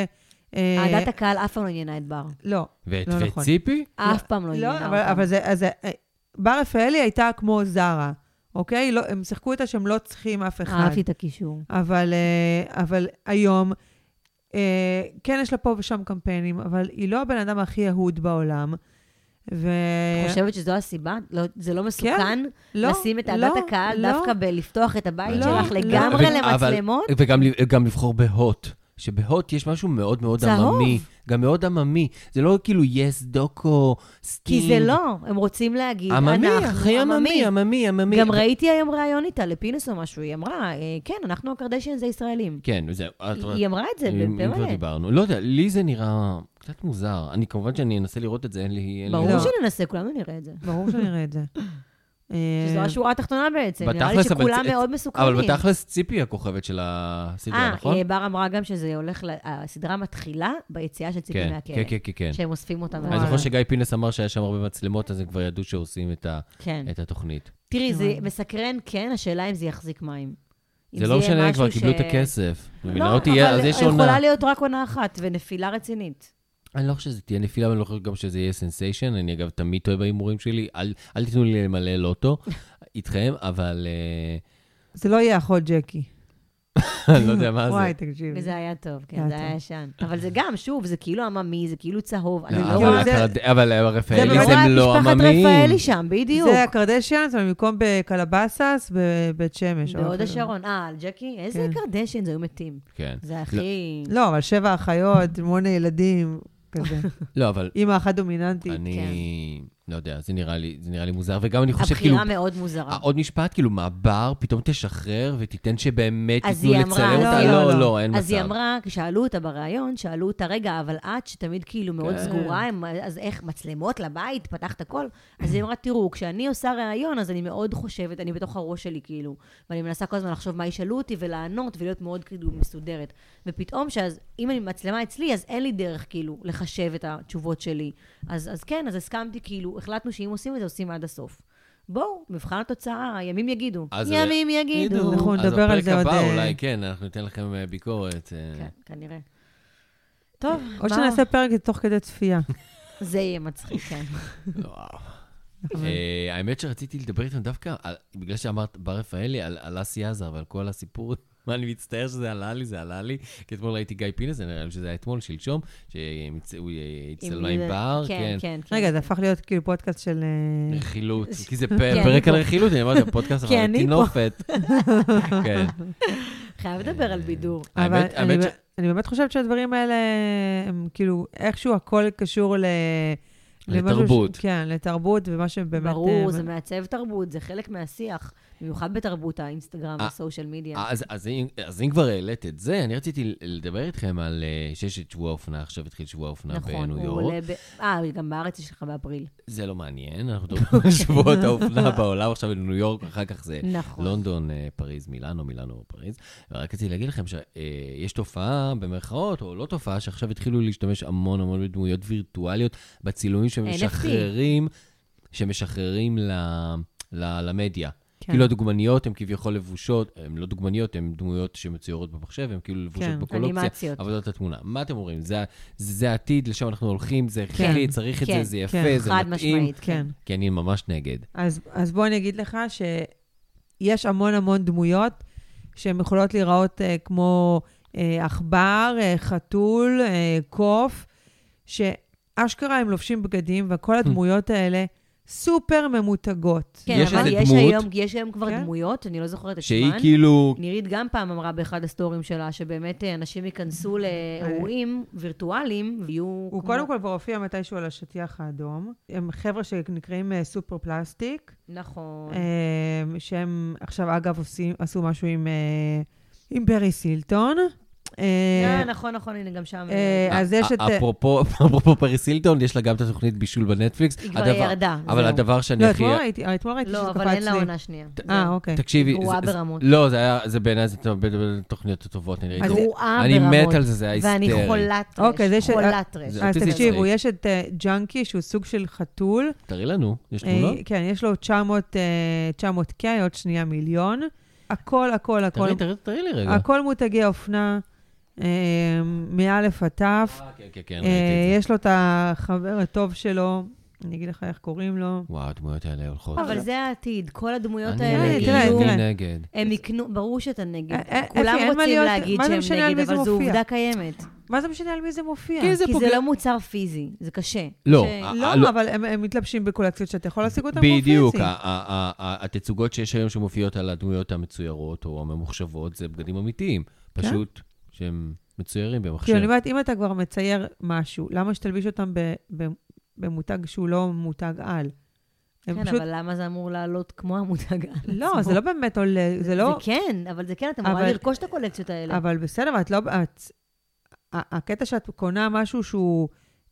אה, אהדת הקהל אף פעם לא עניינה את בר. לא. ואת לא ואת נכון. ציפי? אף פעם לא עניינה לא, אותם. אבל, אבל זה, אז, אה, בר רפאלי הייתה כמו זרה, אוקיי? לא, הם שיחקו איתה שהם לא צריכים אף אחד. אהבתי את הקישור. אבל, אה, אבל היום, אה, כן יש לה פה ושם קמפיינים, אבל היא לא הבן אדם הכי אהוד בעולם. ו... חושבת שזו הסיבה? לא, זה לא מסוכן לא, לשים את אהדת לא, הקהל לא. דווקא בלפתוח את הבית לא, שלך לא. לגמרי ו- אבל- למצלמות? וגם גם לבחור בהוט. שבהוט יש משהו מאוד מאוד צהוב. עממי. גם מאוד עממי. זה לא כאילו יס, דוקו, סטינג. כי זה לא, הם רוצים להגיד, עממי, אנחנו הכי עממי, עממי, עממי. גם ראיתי היום ראיון איתה לפינס או משהו, היא אמרה, "אה, כן, אנחנו הקרדשיאן זה ישראלים. כן, אומרת- היא אמרה את זה, אם כבר באמת. דיברנו. לא יודע, לי זה נראה קצת מוזר. אני, כמובן שאני אנסה לראות את זה, אין לי... אין לי- ברור לא. שננסה, כולנו נראה את זה. ברור שנראה את זה. [laughs] שזו אה, השורה התחתונה בעצם. נראה לי שכולם מאוד מסוכנים. אבל בתכלס ציפי הכוכבת של הסדרה, אה, נכון? אה, בר אמרה גם שזה הולך, הסדרה מתחילה ביציאה של ציפי כן, מהכלא. כן, כן, כן, כן. שהם אוספים אותה. אני. זוכר שגיא פינס אמר שהיה שם הרבה מצלמות, אז הם כבר ידעו שעושים את ה- כן. את התוכנית. תראי, זה. מסקרן, כן, השאלה אם זה יחזיק מים. זה לא משנה, כבר קיבלו את הכסף. לא, אותי? אבל יכולה עונה. להיות רק עונה אחת, ונפילה רצינית. אני לא חושב שזה תהיה נפילה, ואני לא חושב גם שזה יהיה sensation. אני אגב תמיד טועה בהימורים שלי. אל אל תיתנו לי למלא לוטו [laughs] איתכם, אבל אה, זה לא יהיה אחות ג'קי. [laughs] אני לא יודע מה זה. וואי, תקשיב. וזה היה טוב, כן, זה היה. ישן. אבל זה גם, שוב, זה כאילו עממי, זה כאילו צהוב. אני לא, לא אבל. זה- אבל רפאלי באמת זה לא משפחת עממי. רפאלי שם, בדיוק. זה הקרדשיאנס, אבל במקום בקלבאסס, בבית שמש. בהוד השרון. אה, על ג'קי? איזה כן. קרדשן, זה היו מתים. כן. זה הכי... לא, אבל שבע אחיות, שמונה ילדים, כזה. לא, אבל אימא אחת דומיננטית. אני לא יודע, זה נראה לי זה נראה לי מוזר. וגם אני חושב, כאילו, הבחירה מאוד מוזרה. עוד משפט, כאילו, מהבר, פתאום תשחרר ותיתן שבאמת אז אמרה, לצלם לא, אותה. לא, לא, לא. לא, אין מצב. אז היא אמרה, כששאלו אותה בריאיון, שאלו אותה, רגע, אבל את, שתמיד כאילו מאוד כן. סגורה, אז איך, מצלמות לבית, פתחת הכל? אז היא אמרה, תראו, כשאני עושה ראיון, אז אני מאוד חושבת, אני בתוך הראש שלי, כאילו, ואני מנסה כל הזמן לחשוב מה ישאלו אותי ולענות ולהיות מאוד כאילו מסודרת. ופתאום, שאז, אם אני מצלמה אצלי, אז אין לי דרך כאילו לחשב את התשובות שלי. אז, אז כן, אז הסכמתי, כאילו, החלטנו שאם עושים את זה, עושים עד הסוף. בואו, מבחן התוצאה, ימים יגידו. אז- ימים יגידו. אנחנו נדבר על זה עוד, אז בפרק הבא אה, אולי כן, אנחנו ניתן לכם אה, ביקורת. אה. כן, כנראה. טוב, או מה- שנעשה פרק תוך כדי צפייה. [laughs] זה יהיה מצחיק, כן. [laughs] אה, האמת שרציתי לדבר איתם דווקא, בגלל שאמרת בר רפאלי, על על אסי עזר ועל כל הסיפור. מה, אני מצטער שזה עלה לי, זה עלה לי. כי אתמול ראיתי גיא פינס, נראה לי שזה היה אתמול, שלשום, שהוא הצטלמה עם בר, כן, כן. כן, כן. רגע, זה הפך להיות כאילו פודקאסט של... אה, רכילות, כי זה כן, פרק אני על. רכילות, אני הפודקאסט אבל אני פה. טינופת. [laughs] כן. חייב לדבר על בידור. אבל האמת- אני האמת ש- אני באמת חושבת שהדברים האלה, הם כאילו, איכשהו הכל קשור ל... ש- לתרבות. כן, לתרבות, ומה שבאמת... ברור, אה, זה מעצב תרבות, זה חלק מהשיח, במיוחד בתרבות האינסטגרם אה, והסושיאל מדיה. אז, אז, אם, אז אם כבר העלית את זה, אני רציתי לדבר איתכם על uh, שיש את שבוע האופנה, עכשיו התחיל שבוע האופנה נכון, בניו הוא יורק. עולה ב... אה, גם בארץ יש לך באפריל. זה לא מעניין, אנחנו [laughs] מדברים על שבועות האופנה בעולם, עכשיו בניו יורק, אחר כך זה נכון. לונדון, אה, פריז, מילאנו, מילאנו, פריז. ורק רציתי להגיד לכם שיש תופעה, במרכאות, או לא תופעה, שעכשיו התחילו להשתמש המון המון בדמויות וירטואליות, בצילומים שמשחררים, שמשחררים ל, למדיה. כן. כאילו הדוגמניות הן כביכול לבושות, הן לא דוגמניות, הן דמויות שמצוירות במחשב, הן כאילו לבושות כן. בכל אופציה, אנימציות. אבל זאת התמונה. מה אתם אומרים? זה, זה, זה העתיד, לשם אנחנו הולכים, זה כן. הכרחי, צריך את כן, זה, זה יפה, כן. זה חד מתאים. משמעית, כן. כן. כי אני ממש נגד. אז, אז בוא אני אגיד לך שיש המון המון דמויות שהן יכולות להיראות אה, כמו אה, עכבר, אה, חתול, אה, קוף, שאשכרה הם לובשים בגדים, וכל הדמויות האלה סופר ממותגות. כן, יש אבל איזה יש דמות- היום, יש היום כבר כן. דמויות, אני לא זוכרת את שמן. כאילו... נירית גם פעם אמרה באחד הסטורים שלה, שבאמת אה, אנשים ייכנסו לאירועים וירטואליים, ויהיו הוא כמו... קודם כל כבר הופיע מתישהו על השטיח האדום. הם חבר'ה שנקראים אה, סופר פלסטיק, נכון. אה, שהם עכשיו, אגב, עושים, עשו משהו עם, אה, עם ברי סילטון. אה, אה, נכון, נכון, הנה, גם שם... אה, אז יש את... אפרופו פריס הילטון, יש לה גם את התוכנית בישול בנטפליקס. היא כבר ירדה, אבל. הדבר שאני לא, הכי... אתמול ראיתי, אתמול ראיתי לא, שזה אבל קפץ אין לה לי. עונה שנייה. אה. אוקיי. תקשיבי, גרועה זה- זה- ברמות. לא, זה היה, זה בעיניי, זה בין התוכניות הטובות, אני ראיתי. אז- גרועה אני ברמות. מת על זה, זה היה היסטרי. ואני חולת טרש. אוקיי, חולת. זה אז תקשיבו. יש את ג'אנקי, שהוא סוג של חתול. תראי לנו, יש תמונות? כן, יש לו 900 אה, 900K, עוד שנייה מיליון. הכל, הכל, הכל. תראי, לי רגע. הכל מותגי אופנה, מאלף עד תף. אה, כן, כן, כן, אה, ראיתי את יש לו את החבר הטוב שלו, אני אגיד לך איך קוראים לו. וואו, הדמויות האלה הולכות. אבל זה העתיד, כל הדמויות אני האלה, כאילו. אני נגד. הם יקנו, ברור שאתה נגד. אה, אה, כולם רוצים להגיד שהם נגד, אבל זו? עובדה קיימת. מה זה משנה על מי זה מופיע? כי זה כי זה פוגע- לא מוצר פיזי, זה קשה. לא, ש- אה, לא, לא. אבל הם הם מתלבשים בקולקציות שאתה יכול להשיג אותם באופן בדיוק, פיזי. ה- התצוגות שיש היום שמופיעות על הדמויות המצוירות או הממוחשבות, זה בגדים אמיתיים. פשוט שהם מצוירים במחשב. כאילו, אני אומרת, אם אתה כבר מצייר משהו, למה שתלביש אותם במותג שהוא לא מותג על? כן, פשוט... אבל למה זה אמור לעלות כמו המותג לא, עצמו? זה לא באמת עולה, זה לא... זה כן, אבל זה כן, אתה אמורה אבל- לרכוש את הקולקציות האלה. אבל בסדר, את לא... את... הקטע שאת קונה משהו שהוא...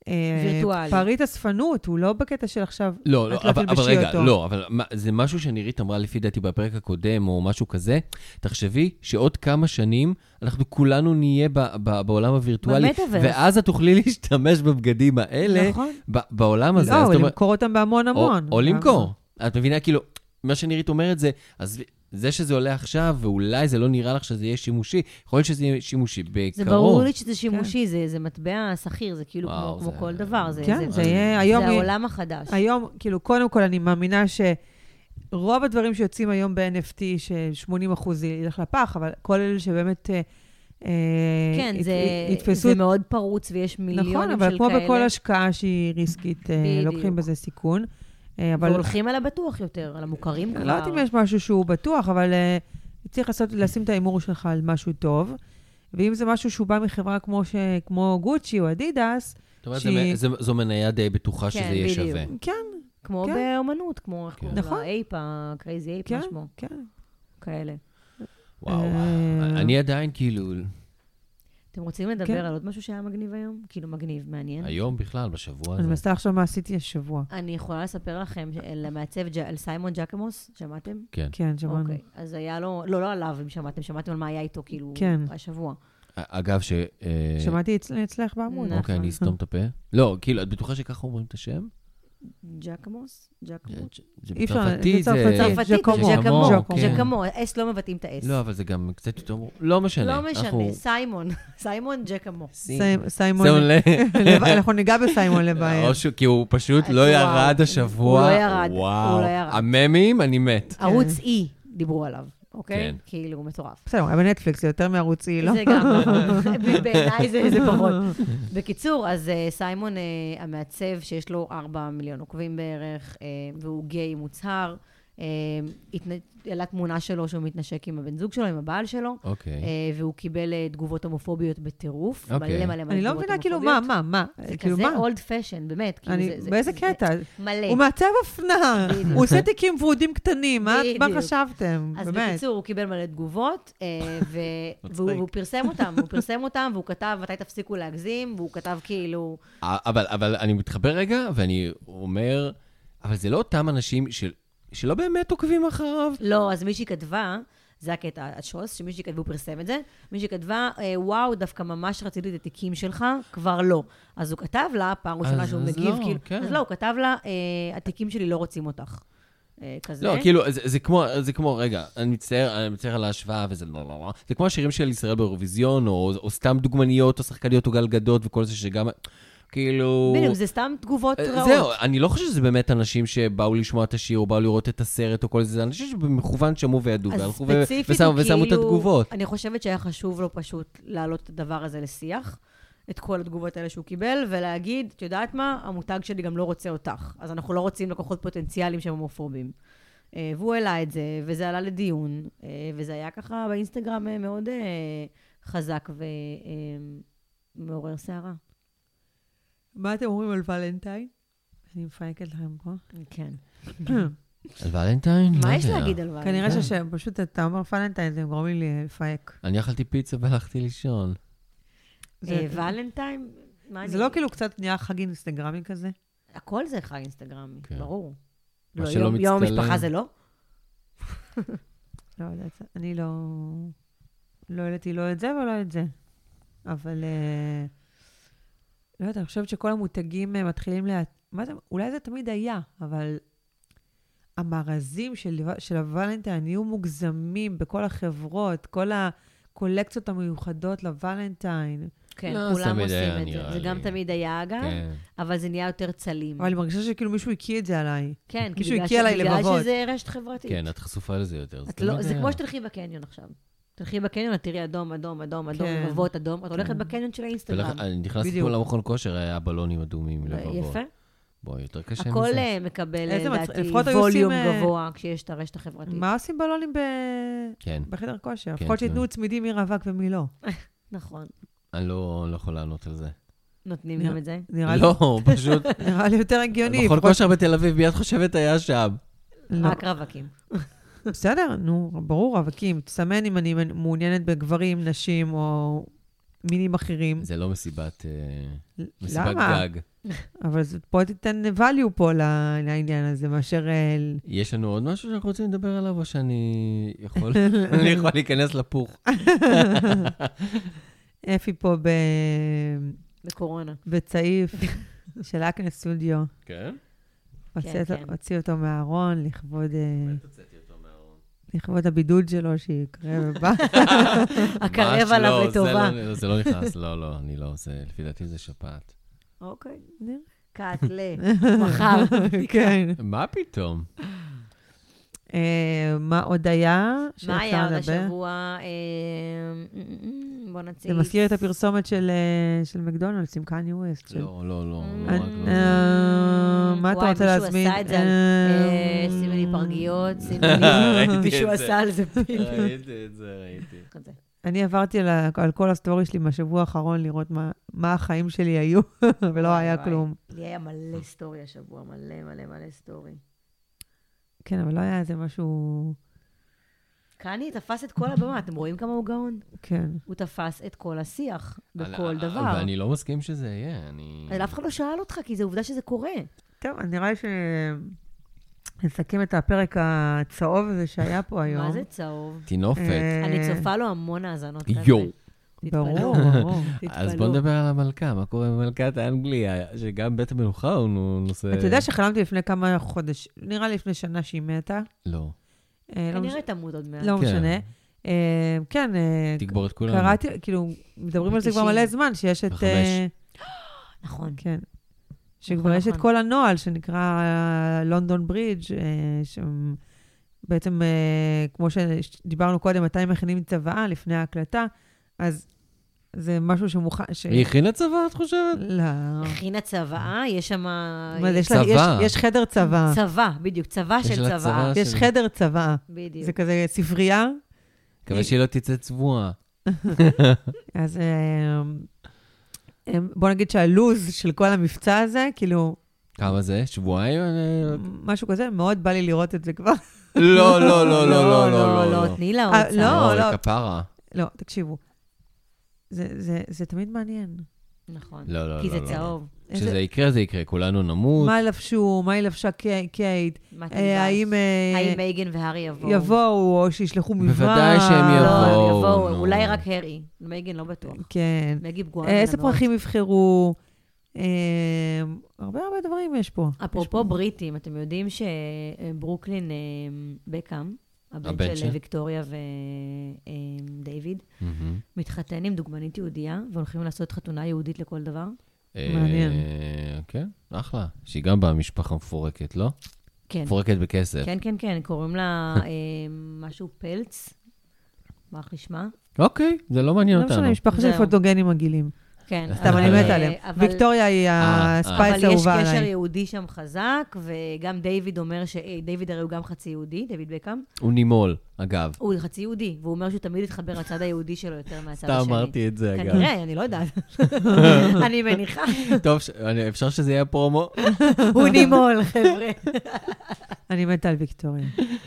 אה, וירטואלי. פריט אספנות, הוא לא בקטע של עכשיו... לא, לא, את לא אבל, אבל תלבשי רגע, אותו. לא, אבל מה, זה משהו שנירית אמרה לפי דעתי בפרק הקודם, או משהו כזה. תחשבי שעוד כמה שנים אנחנו כולנו נהיה ב, ב, בעולם הווירטואלי, במטאוורס. ואז את תוכלי להשתמש בבגדים האלה נכון. ב, בעולם הזה. לא, או למכור אותם בהמון או, המון. או למכור. את מבינה, כאילו, מה שנירית אומרת זה, אז זה שזה עולה עכשיו, ואולי זה לא נראה לך שזה יהיה שימושי, יכול להיות שזה יהיה שימושי בקרוב. זה ברור לי שזה שימושי, זה, זה מטבע שכיר, זה כאילו וואו, כמו, כמו זה- כל דבר. זה, כן, זה, זה יהיה, היום, זה העולם החדש. היום, כאילו, קודם כל, אני מאמינה שרוב הדברים שיוצאים היום ב-NFT, ש-80 אחוז ילך לפח, אבל כל אלה שבאמת אה, אה, כן, זה, יתפסו... זה מאוד פרוץ ויש מיליונים נכון, של אבל כמו כאלה. בכל השקעה שהיא ריסקית, אה. לוקחים בזה סיכון. אה, אבל והולכים על הבטוח יותר, על המוכרים כבר. לא יודעת אם יש משהו שהוא בטוח, אבל אה, צריך לעשות, לשים את ההימור שלך על משהו טוב. ואם זה משהו שהוא בא מחברה כמו, ש, כמו גוצ'י או אדידס, זאת אומרת, שהיא- זה- זה- זו מניה די בטוחה שזה כן, יהיה בדיוק. שווה. כן, כמו כן. באמנות, כמו, איך כן. קוראים נכון. לה? ape, ה-crazy ape, כן, מה שמו? כן. כאלה. וואו, אה, אני עדיין כאילו, אתם רוצים לדבר כן. על עוד משהו שהיה מגניב היום? כאילו מגניב, מעניין. היום בכלל, בשבוע אני הזה. מנסה לחשוב מה עשיתי השבוע. אני יכולה לספר לכם על המעצב, ג'- על סיימון ג'קמוס, שמעתם? כן. כן, שמענו. אוקיי, אז היה לו, לא, לא עליו, אם שמעתם, שמעתם על מה היה איתו, כאילו, כן. השבוע. אגב, ש... אה, שמעתי אצל- אצלך בעמוד. נכון. אוקיי, אני אסתום את הפה. לא, כאילו, את בטוחה שככה אומרים את השם? ג'קמוס? ג'קמוס? זה אי אפשר, בצרפתית, זה. צרפתית. ג'קומו. ג'קמו. כן. ג'קמו, אס לא מבטאים את האס. לא, אבל זה גם קצת יותר... לא משנה. לא משנה, סיימון, סיימון ג'קמו. סי- סיימון, אנחנו ניגע בסיימון [laughs] לבעיה. כי הוא פשוט לא וואו. ירד השבוע. הוא לא ירד, וואו. לא ירד. הממים, אני מת. ערוץ E דיברו עליו, אוקיי? כן. כאילו, הוא מטורף. בסדר, היה בנטפליקס, זה יותר מערוצי, לא? זה גם, [laughs] בעיניי זה זה פחות. בקיצור, אז אה, סיימון אה, המעצב, שיש לו 4 מיליון עוקבים בערך, אה, והוא גיי מוצהר, אה, העלה תמונה שלו שהוא מתנשק עם הבן זוג שלו, עם הבעל שלו, אוקיי. אה, והוא קיבל אה, תגובות הומופוביות בטירוף. אוקיי. מלא מלא מלא אני לא תגובות מבינה, כאילו, מה, הומופוביות. מה, מה? זה כאילו, כזה מה? אולד פשן, באמת. כאילו, אני- זה- זה- באיזה זה- קטע? מלא. הוא מעצב אופנה. הוא עושה תיקים ורודים קטנים, מה. חשבתם? אז באמת. בקיצור, הוא קיבל מלא תגובות. [laughs] והוא והוא פרסם אותם, הוא פרסם אותם, והוא כתב, מתי תפסיקו להגזים, והוא כתב כאילו, אבל, אבל אני מתחבר רגע, ואני אומר, אבל זה לא אותם אנשים של, שלא באמת עוקבים אחריו. לא, אז מישהי כתבה, זה הקטע, השוס, שמישהי כתבה, הוא פרסם את זה, מישהי כתבה, אה, וואו, דווקא ממש רציתי את התיקים שלך, כבר לא. אז הוא כתב לה, פעם ראשונה שהוא מגיב, לא, כאילו, כן. אז לא, הוא כתב לה, אה, התיקים שלי לא רוצים אותך. אה, כזה. לא, כאילו, זה, זה כמו, זה כמו, רגע, אני מצטער, אני מצטער על ההשוואה, וזה לא, לא, לא. זה כמו השירים של ישראל באירוויזיון, או, או סתם דוגמניות, או שחקניות, או גלגדות, וכל זה שגם, כאילו... בדיוק, זה סתם תגובות אה, רעות. זהו, אני לא חושב שזה באמת אנשים שבאו לשמוע את השיר, או באו לראות את הסרט, או כל זה, זה אנשים שבמכוון שמעו וידעו, והלכו ו- ושמו, ושמו את כאילו- התגובות. אני חושבת שהיה חשוב לו פשוט להעלות את הדבר הזה לשיח, את כל התגובות האלה שהוא קיבל, ולהגיד, את יודעת מה? המותג שלי גם לא רוצה אותך. אז אנחנו לא רוצים לקוחות פוטנציאליים שהם הומופובים. אה, והוא העלה את זה, וזה עלה לדיון, אה, וזה היה ככה באינסטגרם מאוד חזק ומעורר סערה. מה אתם אומרים על ולנטיין? אני מפייקת לכם פה. כן. על ולנטיין? לא מה יש יודע. להגיד על ולנטיין? כנראה שפשוט אתה אומר ולנטיין, זה גורם לי לפייק. אני אכלתי פיצה והלכתי לישון. אה, ולנטיין? זה לא כאילו קצת נהיה חג אינסטגרמי כזה? הכל זה חג אינסטגרמי, כן. ברור. מה לא, שלא יום- יום מצטלם. המשפחה זה לא? לא יודעת, אני לא... לא העליתי לא את זה ולא את זה. אבל... אה, לא יודעת, אני חושבת שכל המותגים אה, מתחילים לה... מה זה? אולי זה תמיד היה, אבל המארזים של, של הוולנטיין נהיו מוגזמים בכל החברות, כל הקולקציות המיוחדות לוולנטיין. כן, לא, זה כולם עושים את זה. זה גם לי. תמיד היה, אגב, כן. אבל זה נהיה יותר צלים. אבל אני מרגישה שכאילו מישהו הקיא את זה עליי. כן, כי מישהו בגלל ש- עליי בגלל. שזה רשת חברתית. כן, את חשופה לזה יותר. את לא- זה. כמו שתלכי בקניון עכשיו. תלכי בקניון, את תראי אדום, אדום, אדום, אדום, כן. לבבות אדום. את הולכת כן. בקניון של ולכ- האינסטגרם. אני נכנסתי. פה למכון כושר, היה בלונים אדומים עם לבבות. יפה. בואי, יותר קשה הכל מזה. אה, מקבל, מצ- לדעתי, ווליום עושים, אה, גבוה כשיש את הרשת החברתית. מה עושים בלונים ב... כן, בחדר כושר? כן, לפחות כן. שייתנו צמידים מי רווק ומי לא. [laughs] נכון. אני לא לא יכול לענות על זה. נותנים גם את זה. נראה לי- לא, [laughs] פשוט, [laughs] נראה לי יותר הגיוני. מכון כושר בתל אביב, מי את חושבת היה שם? לא. רק רווקים. בסדר, נו, ברור, רווקים. תסמן אם אני מעוניינת בגברים, נשים או מינים אחרים. זה לא מסיבת אה, מסיבת למה? גג. אבל זה- פה תיתן value פה לעניין הזה, מאשר... אה, יש לנו עוד משהו שאנחנו רוצים לדבר עליו, או שאני יכול [laughs] אני יכול להיכנס לפוך? [laughs] אפי פה ב- בקורונה. בצעיף [laughs] של אקנה סטודיו. כן? הוציא כן, אותו- כן. הוציא אותו מהארון לכבוד... אה, לכבוד הבידוד שלו, שיקרה ובא. [laughs] הקרב עליו לא, לטובה. זה לא- זה לא נכנס, לא, לא, אני לא, זה, לפי דעתי זה שפעת. אוקיי. נראה. קאט ל... מחר. [laughs] כן. מה פתאום? אה, מה עוד היה? מה היה עוד? השבוע? אה, בוא נציג. זה מזכיר את הפרסומת של אה, של מקדונלדס עם קניה ווסט. של- לא, לא, לא, אה, מה אתה וואי, רוצה להזמין? מישהו עשה את זה על... אה, שימי לי פרגיות. [laughs] את מישהו זה. עשה על זה ריל. ראיתי את זה, ראיתי. אני עברתי על כל הסטורי שלי מהשבוע האחרון לראות מה- החיים שלי היו, [laughs] ולא וואי, היה וואי. כלום. לי היה מלא סטורי השבוע, מלא מלא מלא סטורי. כן, אבל לא היה איזה משהו... קני תפס את כל הבמה, אתם רואים כמה הוא גאון? כן. הוא תפס את כל השיח, בכל אבל- דבר. ואני לא מסכים שזה יהיה, אני... אבל אף אחד לא שאל אותך, כי זו עובדה שזה קורה. טוב, נראה לי ש... נסכם את הפרק הצהוב הזה שהיה פה היום. מה זה צהוב? טינופת. אה, אני צופה לו המון האזנות. יואו. תתפלאו. ברור, [laughs] ברור. אז. בוא נדבר על המלכה, מה קורה במלכת האנגליה, שגם בית המלוכה הוא נושא... אתה יודע שחלמתי לפני כמה חודש, נראה לי לפני שנה שהיא מתה. לא. אה, לא כנראה תמות עוד מעט. לא כן. משנה. אה, כן, תגבור את כולנו. קראתי, כאילו, מדברים על זה כבר ב-90. מלא זמן, שיש את... [gasps] נכון. כן. שכבר יש את נכון. כל הנוהל שנקרא לונדון ברידג', שבעצם, כמו שדיברנו קודם, מתי מכינים צוואה לפני ההקלטה, אז זה משהו שמוכן... ש- היא הכינה צבא, את חושבת? לא. הכינה צוואה, יש שם... מה, יש לה- צבא. יש- יש חדר צבא. צבא, בדיוק, צבא יש של צוואה. צבא. יש של- חדר צבא. בדיוק. זה כזה ספרייה. מקווה שהיא לא תצא צבועה. [laughs] אז אה, בוא נגיד שהלוז של כל המבצע הזה, כאילו, כמה זה? שבועיים? משהו כזה, מאוד בא לי לראות את זה כבר. לא, לא, לא, לא, לא, לא, לא, תני לה עוד אה, קצת. לא, לא, לא. כפרה. לא, תקשיבו. זה תמיד מעניין. נכון. לא, לא, כי לא, זה לא. צהוב. איזה- כשזה יקרה, זה יקרה. כולנו נמות. מה לבשו, מה היא לבשה קי- קייט, מה? אה, האם אה, האם מייגן והארי יבואו? יבואו, או שישלחו מברק. בוודאי שהם לא, יבואו. הם יבואו, נו. אולי רק הארי. מייגן לא בטוח. כן. מגי פגועה אה, איזה. פרחים יבחרו? אה, הרבה הרבה דברים יש פה. יש אפרופו פה. בריטים, אתם יודעים שברוקלין אה, בקאם, הבן הבן של? ויקטוריה ודייוויד, מהמם. מתחתן עם דוגמנית יהודייה, והולכים לעשות חתונה יהודית לכל דבר. מעניין. אה, כן, אחלה. שהיא גם באה משפחה מפורקת, לא? כן. מפורקת בכסף. כן, כן, כן, קוראים לה אה, משהו פלץ. מה איך נשמע? אוקיי, זה לא מעניין לא אותנו. משנה, משפחה של. פוטוגנים מגעילים. כן. [laughs] סתם, אני מתה אה, עליהם. אבל- ויקטוריה היא הספייס אבל יש האהובה קשר עליי. יהודי שם חזק, וגם דיוויד אומר ש... אה, דיוויד הרי הוא גם חצי יהודי, דיוויד בקאם. הוא נימול, אגב. הוא חצי יהודי, והוא אומר שהוא תמיד התחבר לצד היהודי שלו יותר מהצד סתם השני. אמרתי את זה, אגב. כנראה, אני לא יודעת. [laughs] אני מניחה. טוב, אפשר שזה יהיה פרומו? [laughs] הוא נימול, חבר'ה. [laughs] אני מתה על ויקטוריה.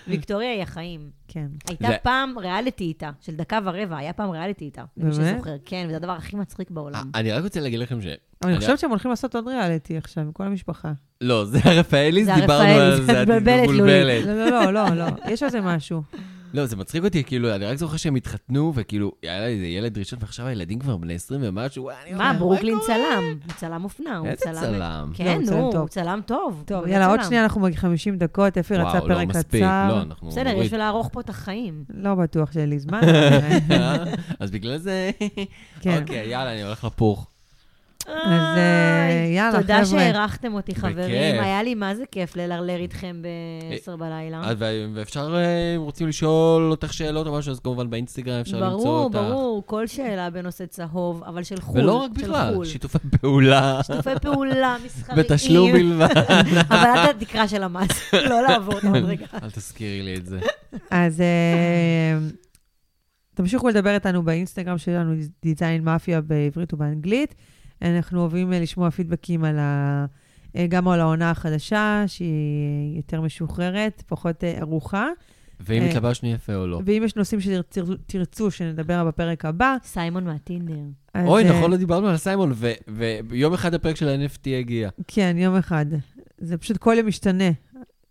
ויקטוריה היא החיים. כן. הייתה פעם ריאליטי איתה, של דקה ורבע, היה פעם ריאליטי איתה. למי באמת? שזוכר, כן, וזה הדבר הכי מצחיק בעולם. אני רק רוצה להגיד לכם ש... אבל אני חושבת שהם הולכים לעשות עוד ריאליטי עכשיו, עם כל המשפחה. לא, זה הרפאליס, דיברנו על זה, את מבולבלת. לא, לא, לא, לא, לא. יש על זה משהו. לא, זה מצחיק אותי, כאילו, אני רק זוכר שהם התחתנו, וכאילו, היה לה איזה ילד ראשון, ועכשיו הילדים כבר בני 20 ומשהו, וואי, אני אומר, מה, ברוקלין קורה?" צלם. הוא צלם אופנה, הוא איזה צלם... צלם? לא, כן, הוא צלם נו, טוב. הוא צלם טוב. טוב, הוא יאללה, עוד. שנייה אנחנו מגיעים 50 דקות, אפי רצה וואו, לא פרק מספיק, קצר. לא, אנחנו בסדר. יש לערוך פה את החיים. לא בטוח שיהיה לי זמן. [laughs] אה, אז בגלל זה... כן. אוקיי, יאללה, אני הולך לפוך. אז, אה, יאללה, תודה חבר'ה. שהערכתם אותי, חברים. בכיף. היה לי מה זה כיף ללרלר איתכם ב-10 בלילה. אז ו- ואפשר, אה, אם רוצים לשאול אותך שאלות או משהו, אז כמובן באינסטגרם אפשר למצוא ברור, אותך. ברור, כל שאלה בנושא צהוב, אבל של חו"ל. ולא רק של בכלל, חו"ל. שיתופי פעולה, שיתופי פעולה [laughs] מסחריים. בתשלום בלבד. אבל אל תקרא של המס, [laughs] לא לעבור את המדרגה. [laughs] אל תזכירי לי את זה. אז אה, תמשיכו לדבר איתנו באינסטגרם שלנו, דיזיין מאפיה בעברית ובאנגלית. אנחנו אוהבים אה, לשמוע פידבקים על ה... אה, גם על העונה החדשה, שהיא יותר משוחררת, פחות אה, ערוכה. ואם התלבשנו יפה או לא. ואם יש נושאים שתרצו שנדבר בפרק הבא, סיימון מהטינדר. אוי, נכון, לא דיברנו על סיימון, ויום אחד הפרק של ה-NFT הגיע. כן, יום אחד. זה פשוט כל יום משתנה.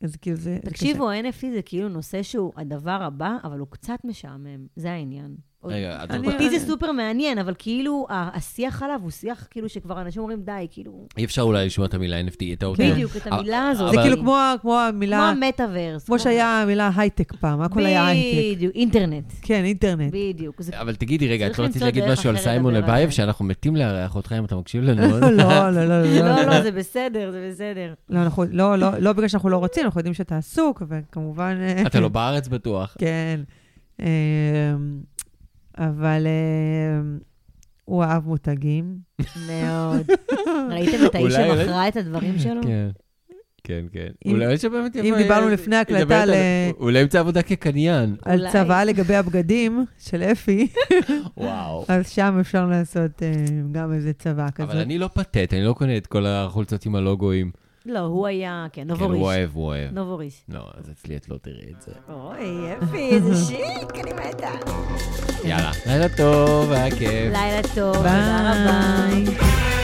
אז כאילו זה... זה תקשיבו, ה-NFT זה כאילו נושא שהוא הדבר הבא, אבל הוא קצת משעמם. זה העניין. רגע, את אני- רוצה- אותי זה סופר מעניין, אבל כאילו, ה- השיח עליו הוא שיח כאילו שכבר אנשים אומרים, די, כאילו... אי אפשר אולי לשמוע את המילה NFT, את האותו. כן. בדיוק, את המילה הזאת. זה כאילו כמו ה- כמו המילה, המטאוורס. כמו שהיה המילה הייטק פעם, הכל היה הייטק. בדיוק, אינטרנט. כן, אינטרנט. בדיוק. אבל תגידי, רגע, את לא רצית להגיד משהו על סיימון לבייב. שאנחנו מתים לארח אותך אם אתה מקשיב לנו? [laughs] לא, לא, לא, לא. לא, לא, זה בסדר, זה בסדר. לא, לא, לא, לא בגלל שאנחנו לא רוצים, אנחנו יודעים שאתה עסוק, וכמובן... אה, אתה לא בארץ בטוח. כן. אבל אמ, הוא אהב מותגים. מאוד. [laughs] ראיתם את האיש שמכרה את הדברים שלו? כן. כן, כן. אם- אולי שבאמת אם יבוא- דיברנו לפני ידבר ההקלטה על- אולי ימצא עבודה כקניין. על אולי. צוואה לגבי הבגדים של אפי, [laughs] וואו. אז שם אפשר לעשות אה, גם איזה צוואה כזאת. אבל אני לא פתט, אני לא קונה את כל החולצות עם הלוגויים. לא, הוא היה, כן, כן, הוא נובוריש. אוהב, הוא אוהב. נובוריש. לא, אז אצלי את לא תראי את זה. אוי, יפי, איזה שיק, אני מתה. יאללה, לילה טוב, היה כיף. לילה טוב. תודה רבה.